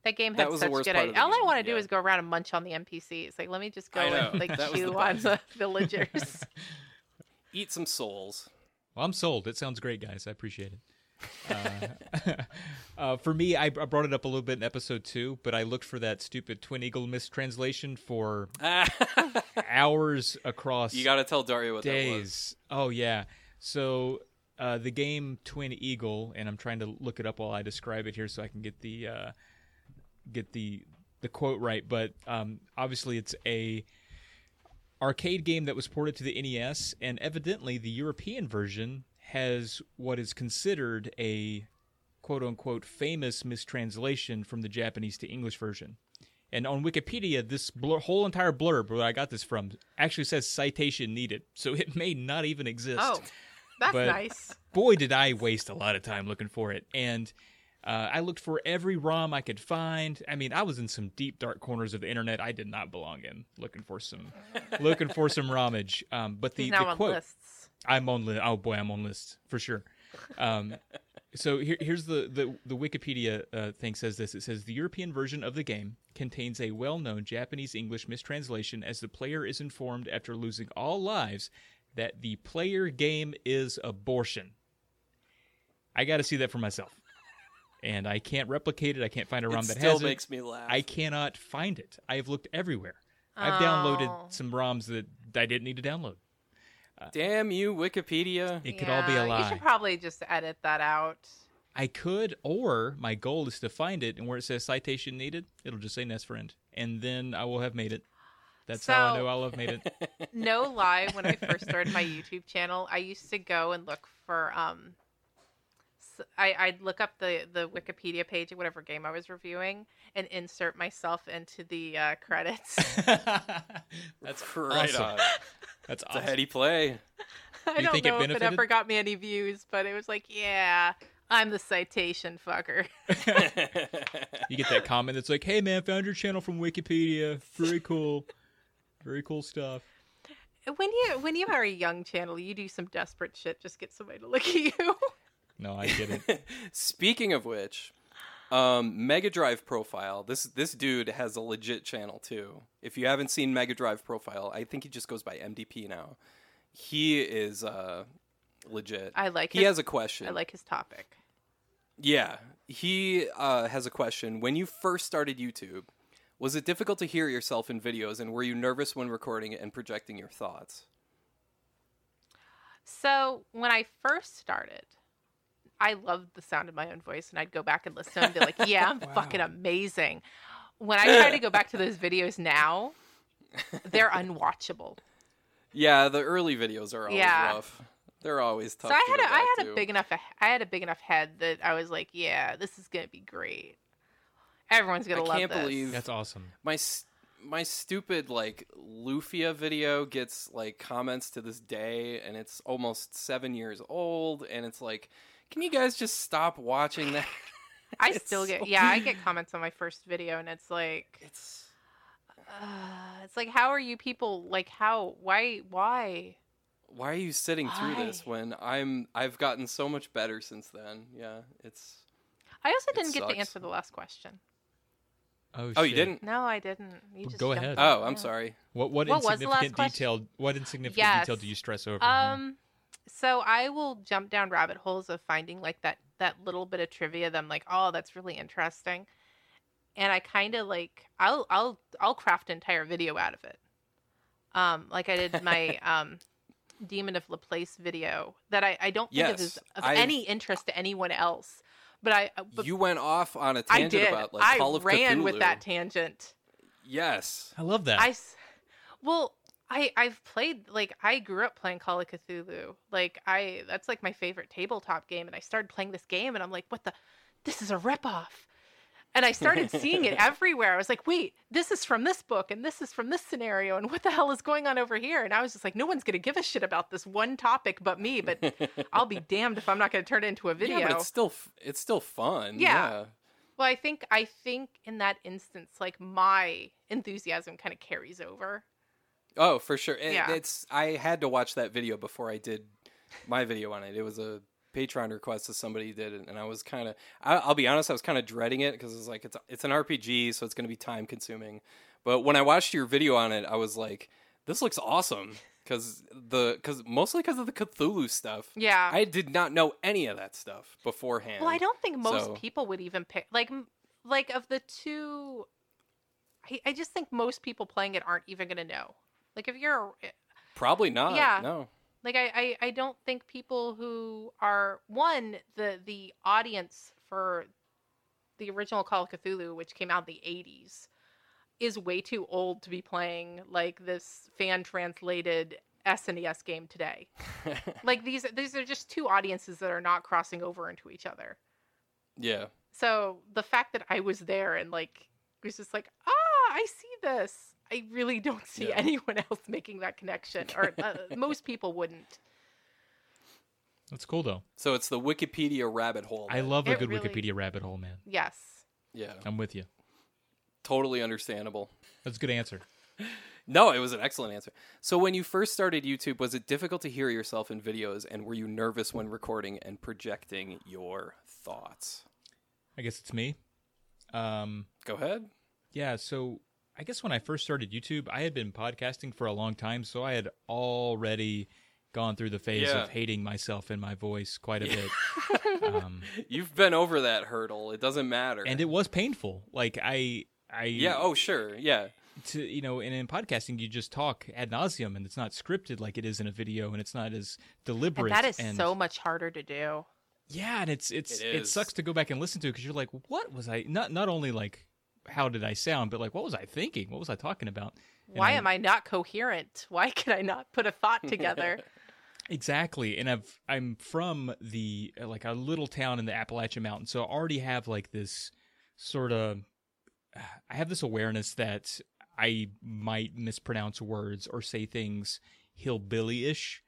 That game That had was the such worst good. ideas. All I want to do yeah. is go around and munch on the NPCs. Like, let me just go and like That chew the on the villagers. Eat some souls. Well, I'm sold. It sounds great, guys. I appreciate it. Uh, uh, for me, I, I brought it up a little bit in episode two, but I looked for that stupid Twin Eagle mistranslation for hours across you got to tell Daria what that was. days. Oh yeah. So uh, the game Twin Eagle, and I'm trying to look it up while I describe it here, so I can get the uh, get the the quote right. But um, obviously, it's a arcade game that was ported to the NES, and evidently the European version has what is considered a quote unquote famous mistranslation from the Japanese to English version. And on Wikipedia, this blur, whole entire blurb where I got this from actually says citation needed. So it may not even exist. oh, that's But- nice. Boy, did I waste a lot of time looking for it. And uh, I looked for every ROM I could find. I mean, I was in some deep dark corners of the internet I did not belong in, looking for some, looking for some romage. Um, but the, He's now the on quote, lists. I'm on list. Oh boy, I'm on list for sure. Um, so here, here's the the, the Wikipedia uh, thing says this. It says the European version of the game contains a well-known Japanese English mistranslation as the player is informed after losing all lives that the player game is abortion. I got to see that for myself, and I can't replicate it. I can't find a ROM it that has it. Still makes me laugh. I cannot find it. I've looked everywhere. I've downloaded Oh. some ROMs that I didn't need to download. Damn you, Wikipedia. It could all be a lie. You should probably just edit that out. I could, or my goal is to find it, and where it says citation needed, it'll just say NES Friend, and then I will have made it. That's how I know I'll have made it. No lie, when I first started my YouTube channel, I used to go and look for um I, I'd look up the, the Wikipedia page of whatever game I was reviewing and insert myself into the uh, credits. That's right awesome. on. That's It's a heady play. I you don't think it know if it ever got me any views, but it was like, yeah, I'm the citation fucker. You get that comment that's like, "Hey man, found your channel from Wikipedia. Very cool. Very cool stuff." when you when you are a young channel, you do some desperate shit. Just get somebody to look at you. No, I get it. Speaking of which, um, Mega Drive Profile. This this dude has a legit channel too. If you haven't seen Mega Drive Profile, I think he just goes by MDP now. He is uh, legit. I like. he his, has a question. I like his topic. Yeah, he uh, has a question. When you first started YouTube, was it difficult to hear yourself in videos, and were you nervous when recording and projecting your thoughts? So when I first started, I loved the sound of my own voice, and I'd go back and listen and be like, "Yeah, I'm fucking amazing." When I try to go back to those videos now, they're unwatchable. Yeah, the early videos are always Yeah. rough. They're always tough. so I had go a, I back had a big enough I had a big enough head that I was like, "Yeah, this is gonna be great. Everyone's gonna I love can't this." believe That's awesome. my my stupid like Lufia video gets like comments to this day, and it's almost seven years old, and it's like, can you guys just stop watching that? I It's still get so- yeah, I get comments on my first video, and it's like, It's uh, it's like, how are you people like how why why? why are you sitting through this when I'm I've gotten so much better since then? Yeah, it's I also didn't get to answer the last question. Oh, oh you didn't. No, I didn't. You just go ahead. Oh, I'm Yeah. sorry. What what What was the last insignificant question? detail? What insignificant Yes. detail do you stress over? Um, so I will jump down rabbit holes of finding like that that little bit of trivia that I'm like, oh, that's really interesting, and I kind of like I'll I'll I'll craft an entire video out of it. Um, like I did my um, Demon of Laplace video that I I don't think Yes, is of I've- any interest to anyone else, but I uh, but you went off on a tangent did about like I Call of ran with that tangent. Yes. I love that. I s- well, I I've played like I grew up playing Call of Cthulhu. Like I that's like my favorite tabletop game, and I started playing this game, and I'm like, what the? This is a ripoff. And I started seeing it everywhere. I was like, wait, this is from this book, and this is from this scenario, and what the hell is going on over here? And I was just like, no one's gonna give a shit about this one topic but me. But I'll be damned if I'm not gonna turn it into a video. Yeah, but it's still it's still fun. Yeah. yeah. Well, I think I think in that instance, like my enthusiasm kind of carries over. Oh, for sure. It- Yeah. It's I had to watch that video before I did my video on it. It was a Patreon request that somebody did it, and I was kind of I'll be honest, I was kind of dreading it because it's like it's it's an RPG, so it's going to be time consuming. But when I watched your video on it, I was like, this looks awesome because the because mostly because of the Cthulhu stuff. Yeah. I did not know any of that stuff beforehand. Well, I don't think most so- people would even pick like like of the two. I, I just think most people playing it aren't even gonna know. Like if you're Probably not. Yeah. No. like I, I I don't think people who are one the the audience for the original Call of Cthulhu, which came out in the '80s, is way too old to be playing like this fan translated SNES game today. like these these are just two audiences that are not crossing over into each other. yeah. So the fact that I was there and like was just like, ah, I see this. I really don't see Yeah. anyone else making that connection, or uh, most people wouldn't. That's cool though. So it's the Wikipedia rabbit hole. I then. love a It good really- Wikipedia rabbit hole, man. Yes. Yeah. I'm with you. Totally understandable. That's a good answer. No, it was an excellent answer. So when you first started YouTube, was it difficult to hear yourself in videos and were you nervous when recording and projecting your thoughts? I guess it's me. Um, Go ahead. yeah. So I guess when I first started YouTube, I had been podcasting for a long time, so I had already gone through the phase Yeah. of hating myself and my voice quite a bit. um, You've been over that hurdle. It doesn't matter. and it was painful. Like I, I yeah, oh sure. Yeah. to you know, and in podcasting you just talk ad nauseum, and it's not scripted like it is in a video, and it's not as deliberate. And that is and- so much harder to do. Yeah, and it's it's It it, is. sucks to go back and listen to it because you're like, what was I not not only like how did I sound, but like what was I thinking? What was I talking about? And Why am I not coherent? Why can I not put a thought together? Exactly, and I've I'm from the like a little town in the Appalachian Mountains, so I already have like this sort of I have this awareness that I might mispronounce words or say things hillbilly-ish,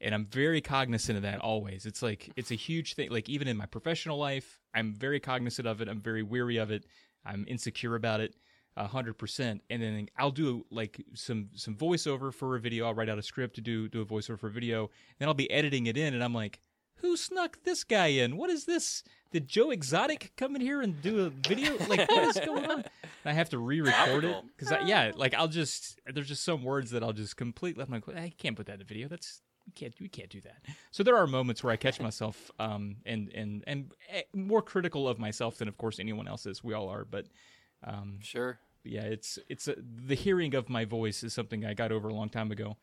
and I'm very cognizant of that always. It's like it's a huge thing. Like even in my professional life, I'm very cognizant of it. I'm very weary of it. I'm insecure about it a hundred percent. And then I'll do like some some voiceover for a video. I'll write out a script to do do a voiceover for a video. Then I'll be editing it in, and I'm like, who snuck this guy in? What is this? Did Joe Exotic come in here and do a video? Like what is going on? And I have to re-record it because yeah, like I'll just there's just some words that I'll just completely. I'm like, I can't put that in a video. That's we can't we can't do that. So there are moments where I catch myself um and and and eh, more critical of myself than of course anyone else is. We all are, but um Sure. yeah, it's it's a, the hearing of my voice is something I got over a long time ago,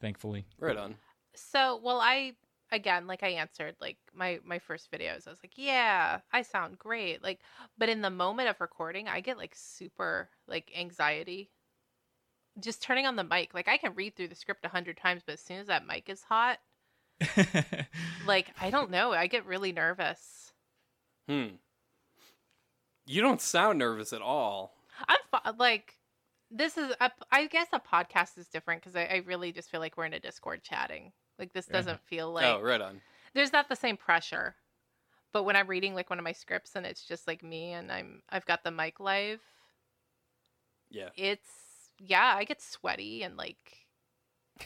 thankfully. Right on. So, well, I again, like I answered like my my first videos. I was like, yeah, I sound great. Like, but in the moment of recording, I get like super like anxiety. Just turning on the mic, like I can read through the script a hundred times, but as soon as that mic is hot, like I don't know, I get really nervous. Hmm. You don't sound nervous at all. I'm fi- like, this is a, I guess a podcast is different because I, I really just feel like we're in a Discord chatting. Like this doesn't feel like oh, right on. there's not the same pressure. But when I'm reading like one of my scripts and it's just like me and I'm I've got the mic live, Yeah. it's yeah, I get sweaty and like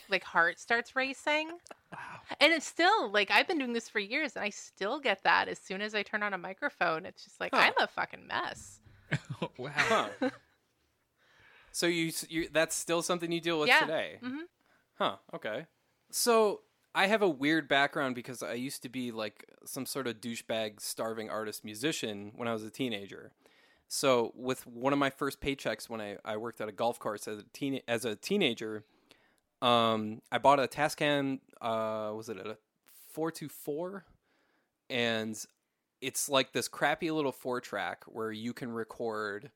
like heart starts racing. wow. And it's still like I've been doing this for years and I still get that as soon as I turn on a microphone. It's just like Huh. I'm a fucking mess. wow. Huh. so you, you that's still something you deal with Yeah. today. Mhm. Huh. Okay. So I have a weird background because I used to be like some sort of douchebag, starving artist musician when I was a teenager. So with one of my first paychecks when I, I worked at a golf course as a teen as a teenager, um, I bought a Tascam. Uh, was it a four two four? And it's like this crappy little four track where you can record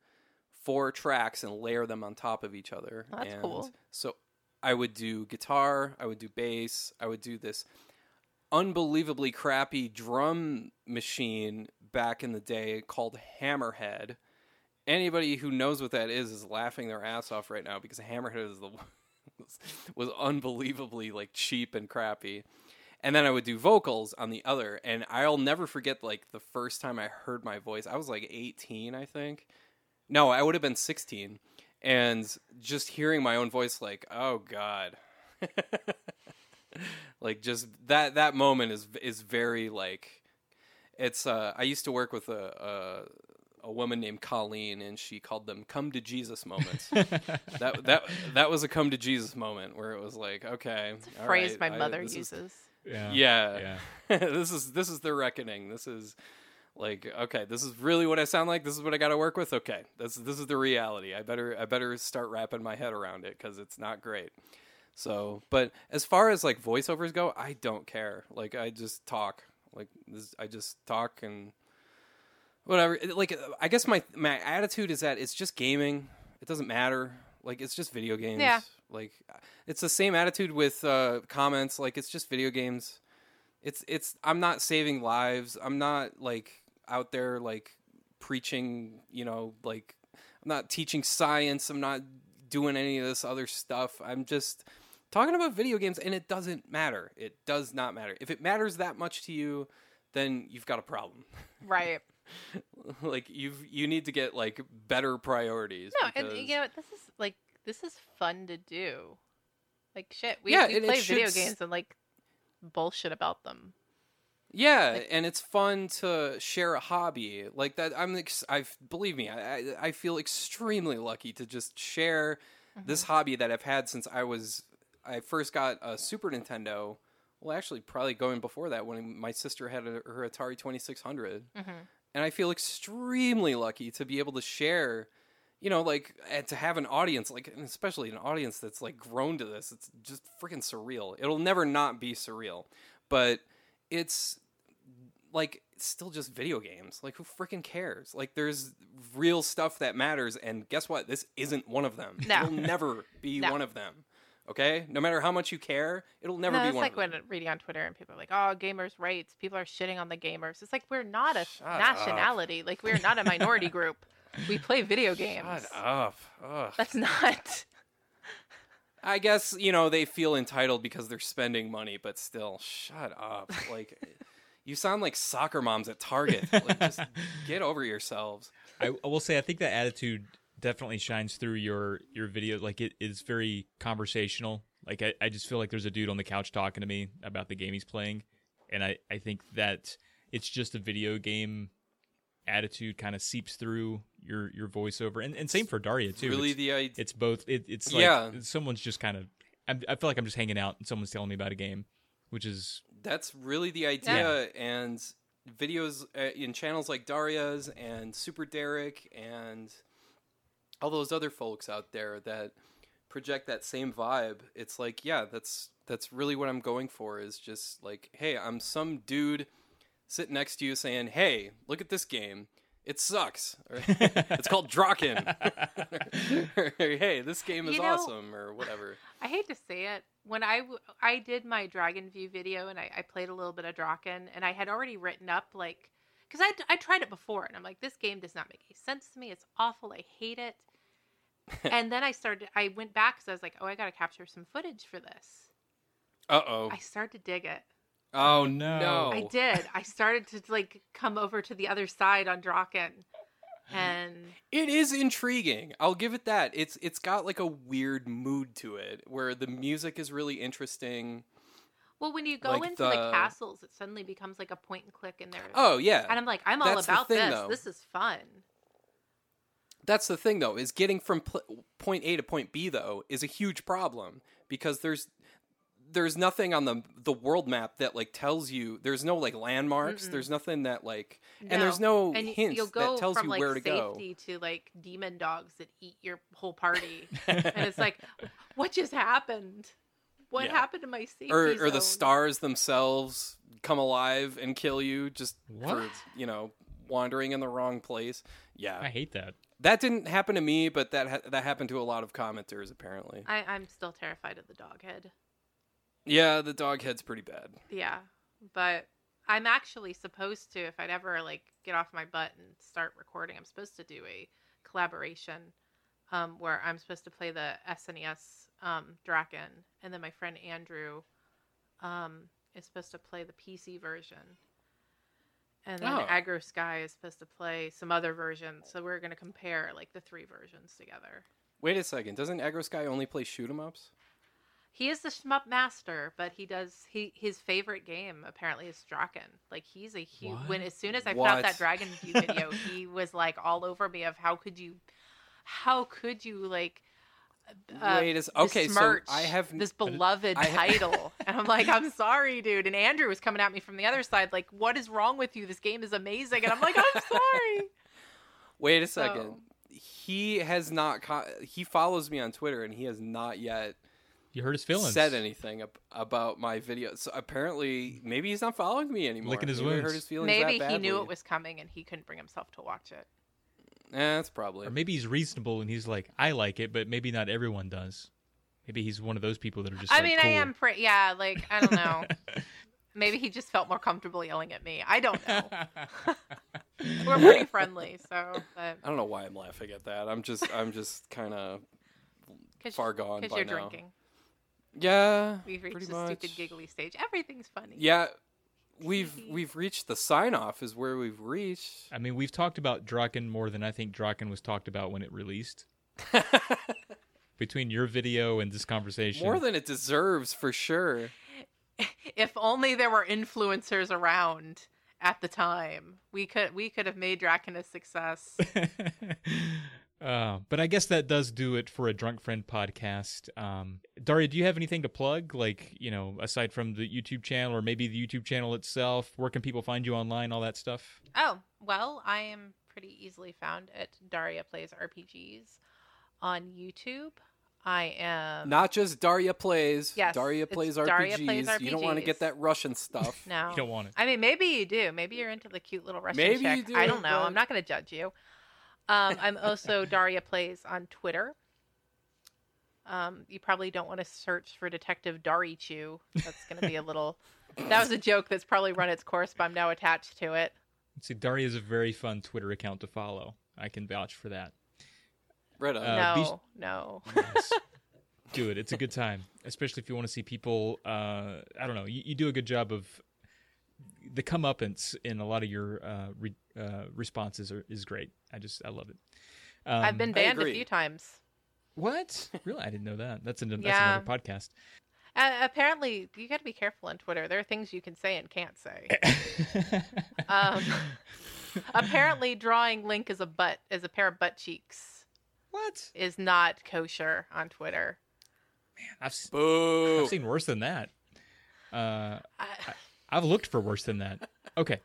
four tracks and layer them on top of each other. That's and cool. So I would do guitar, I would do bass, I would do this unbelievably crappy drum machine back in the day called Hammerhead. Anybody who knows what that is is laughing their ass off right now because Hammerhead is the was unbelievably like cheap and crappy. And then I would do vocals on the other, and I'll never forget like the first time I heard my voice. I was like 18, I think. No, I would have been 16. And just hearing my own voice, like, oh god, like just that that moment is is very like, it's. uh I used to work with a. a a woman named Colleen, and she called them "come to Jesus" moments. that that that was a come to Jesus moment where it was like, okay, all Phrase right, my I- mother is- uses. Yeah. yeah, Yeah. this is this is the reckoning. This is like okay, this is really what I sound like. This is what I got to work with. Okay, this this is the reality. I better I better start wrapping my head around it because it's not great. So, but as far as like voiceovers go, I don't care. Like I just talk. Like this, I just talk and whatever. Like I guess my my attitude is that it's just gaming. It doesn't matter. Like it's just video games. Yeah. Like it's the same attitude with uh, comments. Like it's just video games. It's it's. I'm not saving lives. I'm not like out there like preaching. You know, like I'm not teaching science. I'm not doing any of this other stuff. I'm just talking about video games, and it doesn't matter. It does not matter. If it matters that much to you, then you've got a problem. Right. like you've you need to get like better priorities. No, and you know this is like this is fun to do. Like shit, we, Yeah, we play video s- games and like bullshit about them. Yeah, Like- and it's fun to share a hobby like that. I'm, ex- I believe me, I, I feel extremely lucky to just share this Mm-hmm. hobby that I've had since I was I first got a Super Nintendo. Well, actually, probably going before that when my sister had a, her Atari Twenty Six Hundred, Mhm. And I feel extremely lucky to be able to share. You know, like and to have an audience, like and especially an audience that's like grown to this. It's just freaking surreal. It'll never not be surreal, but it's like it's still just video games. Like who freaking cares? Like there's real stuff that matters and guess what? This isn't one of them. No. It'll never be No. one of them. Okay, no matter how much you care, it'll never no, be it's one. like of them. when reading on Twitter and people are like, "Oh, gamers' rights." People are shitting on the gamers. It's like we're not a Shut up. nationality. Like we're not a minority group. We play video games. Shut up. Ugh. That's not. I guess you know they feel entitled because they're spending money, but still, shut up. Like, you sound like soccer moms at Target. Like, just get over yourselves. I, I will say I think that attitude definitely shines through your your video. Like it is very conversational. Like I, I just feel like there's a dude on the couch talking to me about the game he's playing, and I I think that it's just a video game attitude kind of seeps through your your voiceover, and and same for Daria too. really, it's, the idea. it's both. It, it's like Yeah. someone's just kind of. I'm, I feel like I'm just hanging out and someone's telling me about a game, which is That's really the idea. And videos uh, in channels like Daria's and Super Derek and all those other folks out there that project that same vibe. It's like, yeah, that's that's really what I'm going for. Is just like, hey, I'm some dude sitting next to you saying, hey, look at this game. It sucks. Or, it's called Drakkhen. or, hey, this game is You know- awesome, or whatever. I hate to say it. When I I did my Dragon View video and I, I played a little bit of Drakkhen and I had already written up like, because I, I tried it before and I'm like, this game does not make any sense to me. It's awful. I hate it. and then I started, I went back because I was like, oh, I got to capture some footage for this. Uh oh. I started to dig it. Oh no. no. I did. I started to like come over to the other side on Drakkhen. And It is intriguing. I'll give it that. It's it's got like a weird mood to it where the music is really interesting. well, when you go Like into the... the- castles, it suddenly becomes like a point and click in there. Oh yeah. And I'm like, I'm all That's the about thing, this. though. This is fun. That's the thing though, is getting from pl- point A to point B though is a huge problem because there's there's nothing on the the world map that like tells you there's no like landmarks, Mm-mm. there's nothing that like and there's no and y- hints you'll go that tells from you like where to go. safety to like demon dogs that eat your whole party, and it's like, what just happened? What Yeah. happened to my safety or or the stars themselves come alive and kill you just for you know wandering in the wrong place. Yeah. I hate that. That didn't happen to me, but that ha- that happened to a lot of commenters apparently. I, I'm still terrified of the dog head. Yeah, the dog head's pretty bad. Yeah, but I'm actually supposed to, if I'd ever like get off my butt and start recording, I'm supposed to do a collaboration um, where I'm supposed to play the SNES um, Drakkhen, and then my friend Andrew um, is supposed to play the PC version. And then Oh. Agro Sky is supposed to play some other versions. So we're going to compare like the three versions together. Wait a second, doesn't Agro Sky only play shoot 'em ups? He is the shmup master, but he does he his favorite game apparently is Drakkhen. Like he's a huge when as soon as I put out that Dragon View video, he was like all over me of how could you how could you like uh, Wait a s- okay, so I have this beloved I ha- title. and I'm like, I'm sorry, dude. And Andrew was coming at me from the other side, like, what is wrong with you? This game is amazing. And I'm like, I'm sorry. Wait a second. So- He has not co- he follows me on Twitter and he has not yet You hurt his feelings. said anything ab- about my video. So apparently maybe he's not following me anymore. Licking his Maybe I hurt his feelings Maybe that he knew it was coming and he couldn't bring himself to watch it. Eh, that's probably. Or maybe he's reasonable and he's like, I like it, but maybe not everyone does. Maybe he's one of those people that are just. I like, mean, I am pretty, yeah, like, I don't know. Maybe he just felt more comfortable yelling at me. I don't know. We're pretty friendly, so, but I don't know why I'm laughing at that. I'm just I'm just kind of far gone because by you're now. drinking. Yeah, We've reached pretty the much. stupid giggly stage. Everything's funny. Yeah, we've we've reached the sign off. Is where we've reached. I mean, we've talked about Drakkhen more than I think Drakkhen was talked about when it released. Between your video and this conversation, More than it deserves, for sure. If only there were influencers around at the time, we could we could have made Drakkhen a success. uh, but I guess that does do it for a drunk friend podcast. Um, Daria, do you have anything to plug? Like, you know, aside from the YouTube channel or maybe the YouTube channel itself, where can people find you online? All that stuff. Oh, well, I am pretty easily found at Daria Plays RPGs on YouTube. I am Not just Daria plays. Yes, Daria it's plays Daria RPGs. You don't want to get that Russian stuff. no. You don't want it. I mean, maybe you do. Maybe you're into the cute little Russian Maybe chick. you do, I don't know. but- I'm not going to judge you. Um, I'm also Daria Plays on Twitter. Um, you probably don't want to search for Detective Darichu. That's going to be a little. that was a joke that's probably run its course, but I'm now attached to it. See, Daria is a very fun Twitter account to follow. I can vouch for that. Right on. Uh, no, be- no. Yes. do it. It's a good time, especially if you want to see people. Uh, I don't know. You, you do a good job of the comeuppance in a lot of your uh, re, uh, responses are, is great. I just I love it. Um, I've been banned a few times. what? Really? I didn't know that. That's, an, that's Yeah. another podcast. Uh, apparently, you got to be careful on Twitter. There are things you can say and can't say. Um, apparently, drawing Link as a butt, as a pair of butt cheeks, what? is not kosher on Twitter. Man, I've, Boo. I've seen worse than that. Uh, I, I've looked for worse than that. Okay.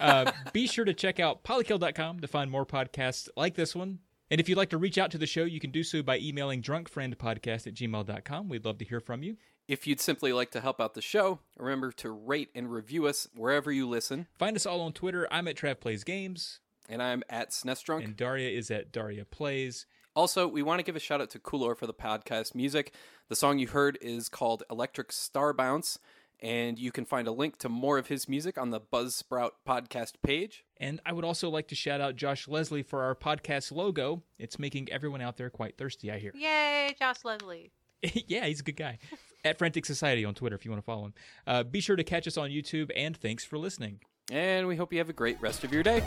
Uh, be sure to check out polykill.com to find more podcasts like this one. And if you'd like to reach out to the show, you can do so by emailing drunkfriendpodcast at gmail.com. We'd love to hear from you. If you'd simply like to help out the show, remember to rate and review us wherever you listen. Find us all on Twitter. I'm at Trav Plays Games, And I'm at SNES Drunk. and Daria is at Daria Plays. Also, we want to give a shout out to Coolor for the podcast music. The song you heard is called Electric Star Bounce, and you can find a link to more of his music on the Buzzsprout podcast page. And I would also like to shout out Josh Leslie for our podcast logo. It's making everyone out there quite thirsty, I hear. yay, Josh Leslie. yeah, he's a good guy. At Frantic Society on Twitter if you want to follow him. Uh, be sure to catch us on YouTube, and thanks for listening. And we hope you have a great rest of your day.